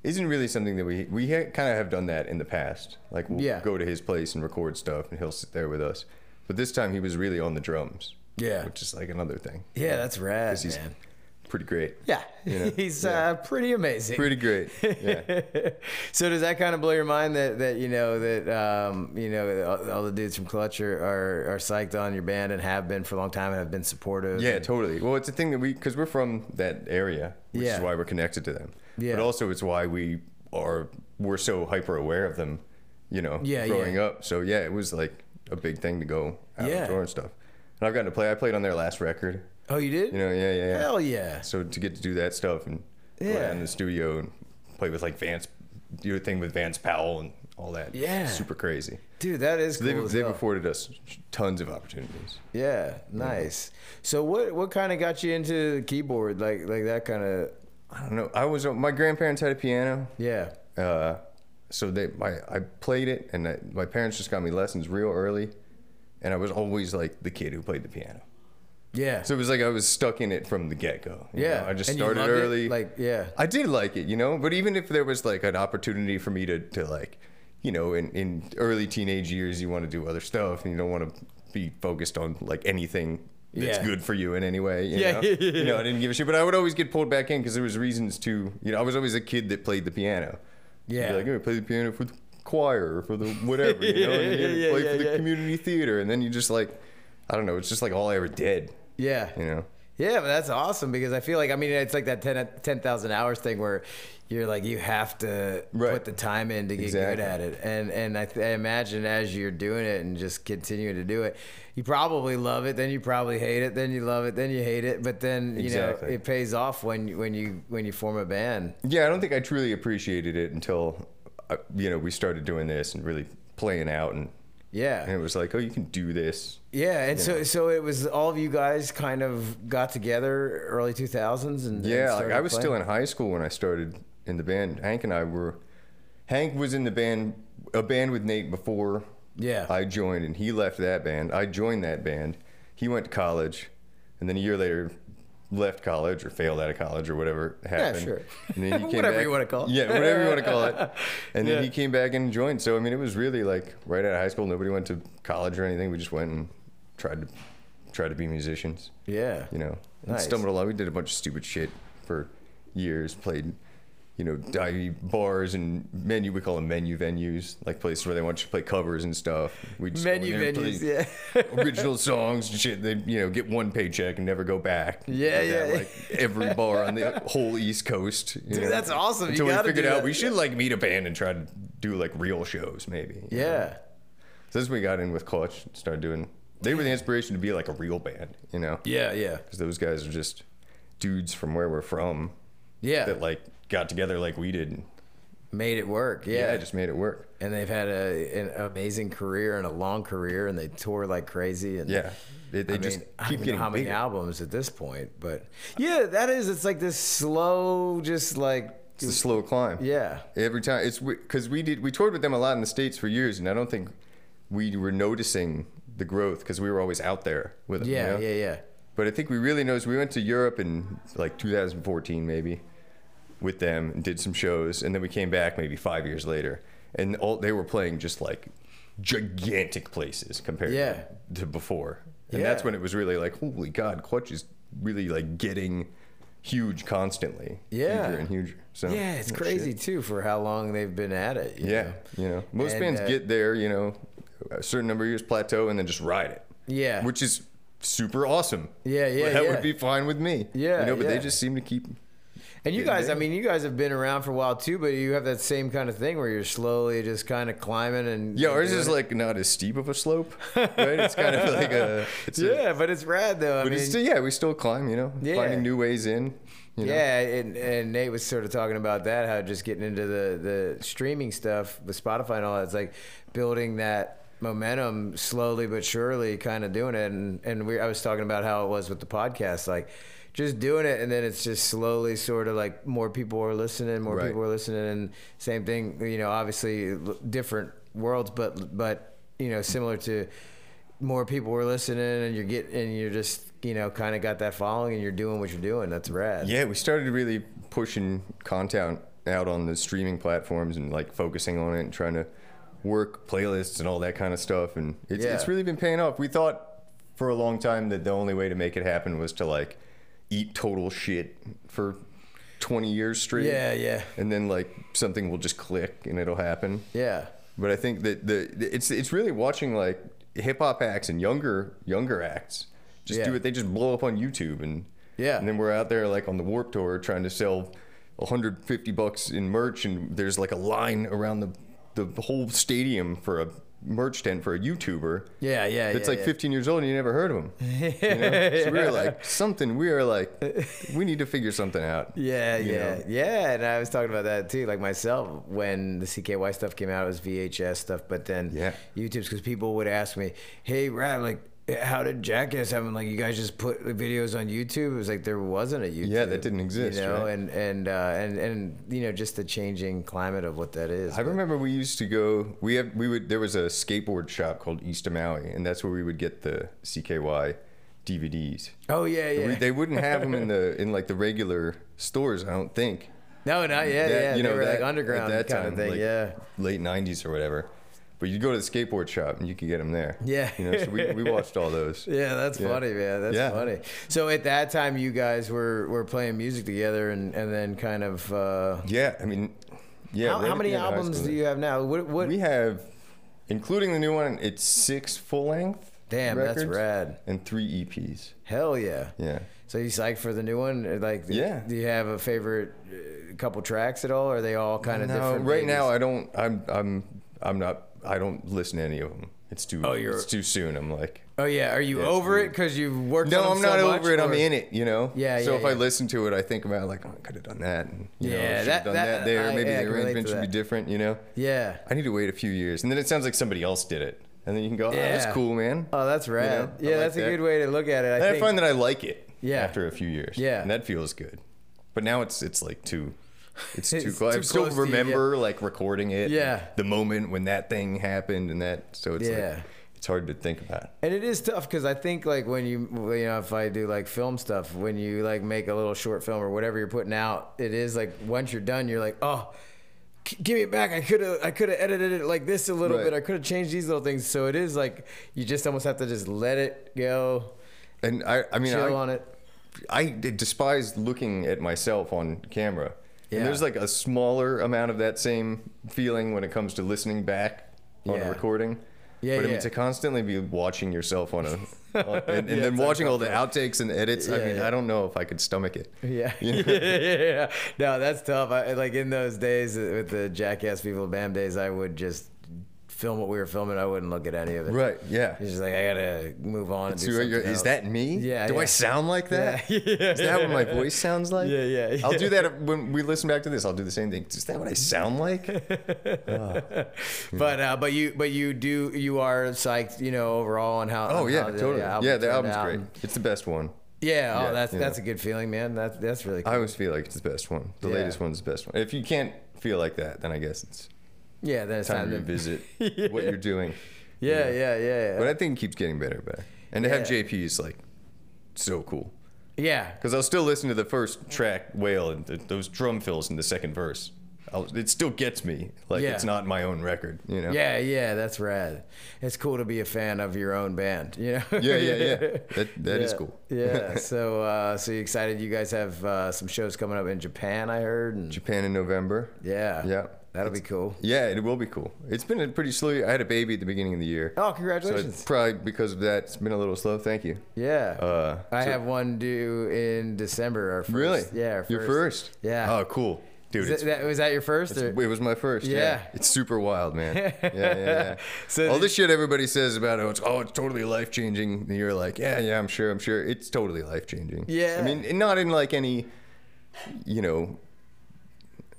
isn't really something that we we ha- kind of have done that in the past. Like we'll Yeah. go to his place and record stuff, and he'll sit there with us. But this time he was really on the drums. Yeah. which is like another thing. Yeah, that's rad, he's man. pretty great. Yeah, you know? he's Yeah. uh, pretty amazing. Pretty great. Yeah. so does that kind of blow your mind that, that you know that um, you know all, all the dudes from Clutch are, are are psyched on your band and have been for a long time and have been supportive? Yeah, and- totally. Well, it's a thing that we, because we're from that area, which Yeah. is why we're connected to them. Yeah. But also, it's why we are we're so hyper aware of them. You know, Yeah, growing yeah. up. So yeah, it was like a big thing to go out Yeah. and tour and stuff. And I've gotten to play. I played on their last record. Oh, you did? You know, yeah, yeah, yeah. Hell yeah. So to get to do that stuff and Yeah. out in the studio and play with like Vance, do a thing with Vance Powell and all that. Yeah. super crazy. Dude, that is So cool. they've, they've afforded us tons of opportunities. Yeah, nice. So what what kind of got you into the keyboard? Like like that kind of I don't know. I was my grandparents had a piano. yeah. uh, so they my I played it, and I, my parents just got me lessons real early, and I was always like the kid who played the piano. Yeah. So it was like I was stuck in it from the get go. yeah. I just And started loved it? early. Like yeah. I did like it, you know. But even if there was like an opportunity for me to to like, you know, in in early teenage years, you want to do other stuff, and you don't want to be focused on like anything. That's Yeah. good for you in any way. You Yeah, know? yeah, yeah, You know. I didn't give a shit, but I would always get pulled back in because there was reasons to. You know, I was always a kid that played the piano. Yeah. Like, oh, play the piano for the choir or for the whatever, you know, and you Yeah, yeah, play yeah, for the community theater, and then you just like, I don't know, it's just like all I ever did, Yeah. you know. Yeah, but that's awesome because I feel like I mean it's like that 10 10,000 hours thing where you're like you have to Right. put the time in to get Exactly. good at it, and and I, th- I imagine as you're doing it and just continuing to do it, you probably love it, then you probably hate it, then you love it, then you hate it, but then you Exactly. know it pays off when you- when you when you form a band. Yeah, I don't think I truly appreciated it until, uh, you know, we started doing this and really playing out, and, Yeah, and it was like, oh, you can do this. yeah, and so so it was all of you guys kind of got together early 2000s and and Yeah, like I was still in high school when I started in the band. Hank and I were, Hank was in the band, a band with Nate before Yeah. I joined, and he left that band. I joined that band. He went to college, and then a year later, left college or failed out of college or whatever happened. Yeah, sure. And then he came Whatever back- you wanna call it. Yeah, whatever you want to call it. And then Yeah. he came back and joined. So I mean, it was really like right out of high school. Nobody went to college or anything. We just went and tried to tried to be musicians yeah. you know, Nice. stumbled along. We did a bunch of stupid shit for years. Played you know, dive bars and menu. We call them menu venues, like places where they want you to play covers and stuff. We just Menu venues, yeah. original songs and shit. They you know get one paycheck and never go back. Yeah, Like that, yeah. Like every bar on the whole East Coast. you Dude, know. that's awesome. You Until we figured out we should like meet a band and try to do like real shows, maybe. know? Yeah. So as we got in with Clutch, started doing. They were the inspiration to be like a real band, you know, Yeah, yeah. because those guys are just dudes from where we're from Yeah. that like got together like we did. And, Made it work. yeah, Yeah. just made it work. and they've had a, an amazing career and a long career and they tour like crazy and Yeah, they, they I just mean, I keep know getting how many bigger. albums at this point, but yeah, that is. It's like this slow, just like It's a slow climb. yeah, Every time it's because we did we toured with them a lot in the states for years, and I don't think we were noticing the growth because we were always out there with them. you yeah, know? yeah, yeah. But I think we really noticed. We went to Europe in like 2014 maybe with them and did some shows, and then we came back maybe five years later, and all they were playing just like gigantic places compared Yeah. to, to before, and Yeah. that's when it was really like, holy God, Clutch is really like getting huge constantly, Yeah. huger and huger. So Yeah, it's oh, crazy shit. too for how long they've been at it. you Yeah, know? you know, most And, bands uh, get there, you know, a certain number of years plateau and then just ride it. Yeah. which is super awesome. Yeah, yeah, that yeah. would be fine with me. Yeah, you know, but yeah. they just seem to keep. And you guys, I mean, you guys have been around for a while too, but you have that same kind of thing where you're slowly just kind of climbing and Yeah, ours is it. like not as steep of a slope, right? It's kind of like a. It's a- yeah, but it's rad though. I but mean, still, yeah, we still climb. You know, Yeah. finding new ways in. You know? Yeah, and, and Nate was sort of talking about that, how just getting into the, the streaming stuff with Spotify and all that. It's like building that momentum slowly but surely, kind of doing it. And and we, I was talking about how it was with the podcast, like just doing it, and then it's just slowly, sort of like more people are listening, more Right. people are listening, and same thing. You know, obviously different worlds, but but you know, similar to more people were listening, and you're getting, and you're just you know, kind of got that following, and you're doing what you're doing. That's rad. Yeah, we started really pushing content out on the streaming platforms and like focusing on it and trying to work playlists and all that kind of stuff. And it's, Yeah. it's really been paying off. We thought for a long time that the only way to make it happen was to like eat total shit for 20 years straight. Yeah, yeah. And then like something will just click and it'll happen. Yeah. But I think that the it's it's really watching like hip hop acts and younger younger acts just Yeah. do it. They just blow up on YouTube and Yeah. and then we're out there like on the Warped Tour trying to sell 150 bucks in merch and there's like a line around the the whole stadium for a merch tent for a YouTuber. Yeah, yeah, That's yeah, like yeah. 15 years old and you never heard of him. You know? So we were like something. We are like we need to figure something out. Yeah, yeah, know? yeah. And I was talking about that too. Like myself, when the CKY stuff came out, it was VHS stuff. But then Yeah. YouTube's because people would ask me, "Hey, Raab, like, how did Jackass happen? Like, you guys just put videos on YouTube?" It was like there wasn't a YouTube. Yeah, that didn't exist, You know, right? and and uh, and and you know, just the changing climate of what that is. I remember we used to go. We have we would there was a skateboard shop called East of Maui, and that's where we would get the CKY DVDs. Oh yeah, yeah. They wouldn't have them in the in like the regular stores. I don't think. no, not yeah, That- yeah. you they know, were like underground at that kind time, of thing. like yeah. late '90s or whatever. But you'd go to the skateboard shop and you could get them there. Yeah. you know. So we, we watched all those. Yeah, that's Yeah. funny, man. That's Yeah. funny. So at that time, you guys were, were playing music together, and, and then kind of. Uh, Yeah, I mean, yeah. how, right how many the end of high albums do you have now? What? what We have, including the new one, it's six full length. Damn, that's rad. And three EPs. Hell yeah. Yeah. So you psyched for the new one? Like, Yeah. Do you have a favorite uh, couple tracks at all? Or are they all kind of No, different? right babies? now I don't. I'm. I'm. I'm not. I don't listen to any of them. It's too. Oh, you're- It's too soon. I'm like. Oh yeah. Are you Yeah, over it because you've worked? No, on I'm them not so over much, it. I'm in it. You know. Yeah, So yeah, if I listen to it, I think about like, oh, I could have done that. And, you Yeah, should that- done that- that, there. I- Maybe yeah, the arrangement should be different. You know. Yeah. I need to wait a few years, and then it sounds like somebody else did it, and then you can go, oh, Yeah. that's cool, man. Oh, that's rad. know, yeah, like that's a good way to look at it. I and I find that I like it. Yeah. After a few years. Yeah. And that feels good. But now it's it's like too. It's, It's too close. I still close you, yeah. remember like recording it. Yeah. The moment when that thing happened and that. So it's Yeah. like it's hard to think about. And it is tough because I think like when you you know if I do like film stuff when you like make a little short film or whatever you're putting out it is like once you're done you're like oh give me it back I could have I could have edited it like this a little Right. bit I could have changed these little things so it is like you just almost have to just let it go And I I mean chill I, on it I despise looking at myself on camera Yeah. And there's like a smaller amount of that same feeling when it comes to listening back on Yeah. a recording. Yeah, but I mean, yeah. to constantly be watching yourself on a, on, and, and Yeah, then watching all the outtakes and edits, I mean. I don't know if I could stomach it. Yeah. yeah, yeah, yeah. No, that's tough. I, like in those days with the Jackass People Bam days, I would just film what we were filming. I wouldn't look at any of it. Right? Yeah. He's like I gotta move on. And do is that me? Yeah, Do yeah. I sound like that? Yeah, yeah, Is that what my voice sounds like? Yeah, yeah, I'll do that when we listen back to this. I'll do the same thing. Is that what I sound like? But uh, but you but you do you are psyched, you know, overall on how. Oh on yeah, how the totally. album yeah, the album's out. great. It's the best one. Yeah. Oh, Yeah, that's yeah. that's a good feeling, man. That's that's really. Cool. I always feel like it's the best one. The Yeah. latest one's the best one. If you can't feel like that, then I guess it's yeah. Then it's time to revisit what you're doing. Yeah, yeah, yeah, yeah. But I think it keeps getting better and better. And to have Yeah. JP is like so cool. yeah. Because I'll still listen to the first track, Whale, and th- those drum fills in the second verse. I'll, it still gets me. Like Yeah. it's not my own record, you know? Yeah, yeah, that's rad. It's cool to be a fan of your own band, you know. Yeah, yeah, yeah. That, that is Yeah, cool. yeah. So, uh, so you excited? You guys have uh, some shows coming up in Japan, I heard. And Japan in November. yeah, Yeah. That'll be cool. Yeah, it will be cool. It's been a pretty slow. I had a baby at the beginning of the year. Oh, congratulations! it's probably because of that, it's been a little slow. Thank you. yeah, Uh, I so- have one due in December. Our first. Really? Yeah, our Your first? Yeah. Oh, cool. Dude, that, was that your first? It was my first. Yeah. Yeah. It's super wild, man. Yeah, yeah, yeah. So All this shit everybody says about it, it's, oh, it's totally life changing. And you're like, yeah, yeah, I'm sure, I'm sure. It's totally life changing. Yeah. I mean, not in like any, you know,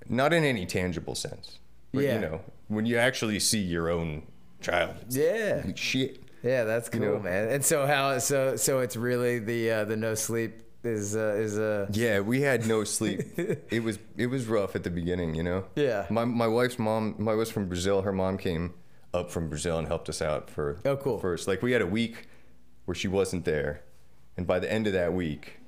not in any tangible sense. But, Yeah. you know, when you actually see your own child, Yeah. like, shit. Yeah, that's cool, know? man. And so how? So so it's really the uh, the no sleep is uh, is uh, Yeah, we had no sleep. it was it was rough at the beginning, you know. Yeah. My my wife's mom, my wife's from Brazil. Her mom came up from Brazil and helped us out for Oh, cool. first. Like we had a week where she wasn't there, and by the end of that week,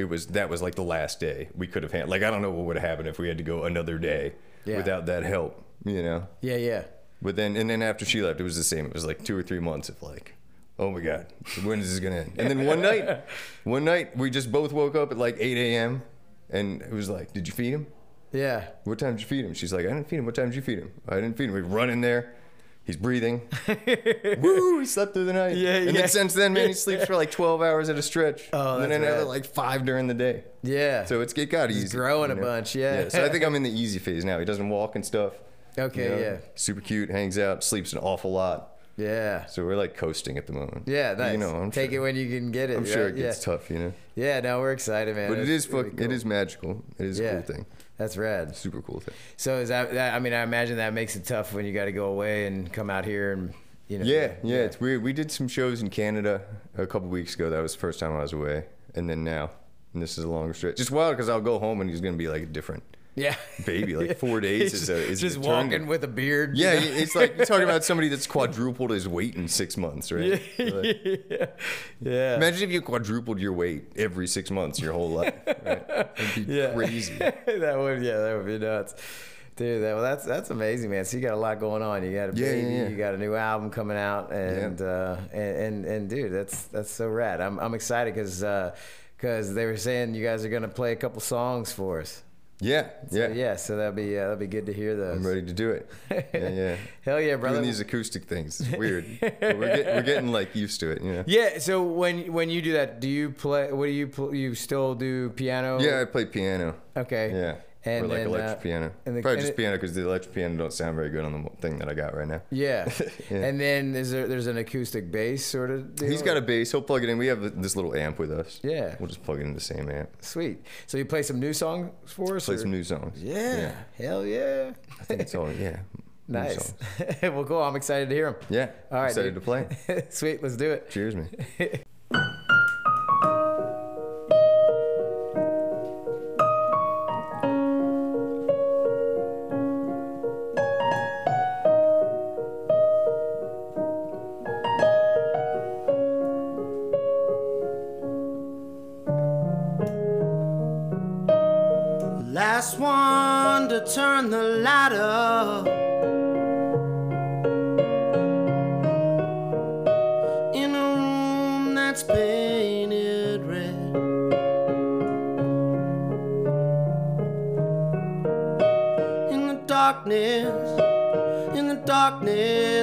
it was that was like the last day we could have had. Like I don't know what would have happened if we had to go another day Yeah. without that help, you know. yeah yeah But then and then after she left, it was the same. It was like two or three months of like, oh my god, when is this gonna end? And then one night, one night we just both woke up at like 8 a.m. and it was like, did you feed him? yeah. What time did you feed him? She's like, I didn't feed him. What time did you feed him? I didn't feed him. We run in there. He's breathing. Woo! He slept through the night. Yeah, And yeah. then since then, man, he sleeps for like 12 hours at a stretch. Oh, and then another like five during the day. Yeah. So it's it got easy. He's growing you a bunch, yeah. yeah. So I think I'm in the easy phase now. He doesn't walk and stuff. Okay, you know? yeah. Super cute, hangs out, sleeps an awful lot. yeah. So we're like coasting at the moment. Yeah, nice. You know, I'm Take sure, it when you can get it. I'm sure it gets yeah. tough, you know. Yeah, no, we're excited, man. But it It's is fuck, it cool. is magical. It is a cool thing. That's rad. Super cool thing. So is that, that? I mean, I imagine that makes it tough when you got to go away and come out here and you know. Yeah, yeah, it's weird. We did some shows in Canada a couple weeks ago. That was the first time I was away, and then now, and this is a longer stretch. Just wild because I'll go home and he's gonna be like a different Yeah. baby. Like four days is a is just walking eternity. with a beard. you Yeah, know? it's like you're talking about somebody that's quadrupled his weight in six months, right? Like, yeah. Yeah. imagine if you quadrupled your weight every six months your whole life. Right? That'd be Yeah. crazy. that would yeah, that would be nuts. Dude, that, well, that's that's amazing, man. So you got a lot going on. You got a Yeah, yeah, yeah. you got a new album coming out, and uh, and, and and dude, that's that's so rad. I'm I'm excited because because they were saying you guys are gonna play a couple songs for us. Yeah, So, yeah, yeah. So that'll be uh, that'll be good to hear those. I'm ready to do it. Yeah, yeah. Hell yeah, brother. Doing these acoustic things, it's weird. we're, get, we're getting like used to it, you know. yeah. So when when you do that, do you play? What do you pl- you still do piano? Yeah, I play piano. Okay. Yeah. And or like then, electric uh, piano. and the- Probably and just it- piano because the electric piano don't sound very good on the thing that I got right now. Yeah. Yeah. And then is there there's an acoustic bass sort of deal? He's got a bass. He'll plug it in. We have this little amp with us. Yeah. We'll just plug it in the same amp. Sweet. So you play some new songs for us? Play or- some new songs. Yeah. Hell yeah. I think it's all, yeah. nice. well, cool. I'm excited to hear them. Yeah. All right. Excited dude. to play. Sweet. Let's do it. Cheers, man.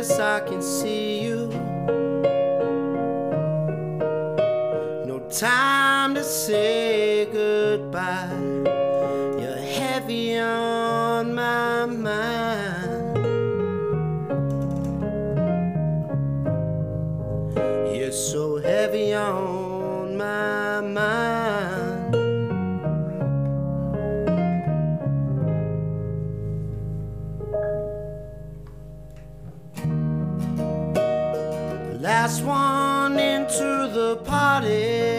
yes, I can see you. No time. last one into the party.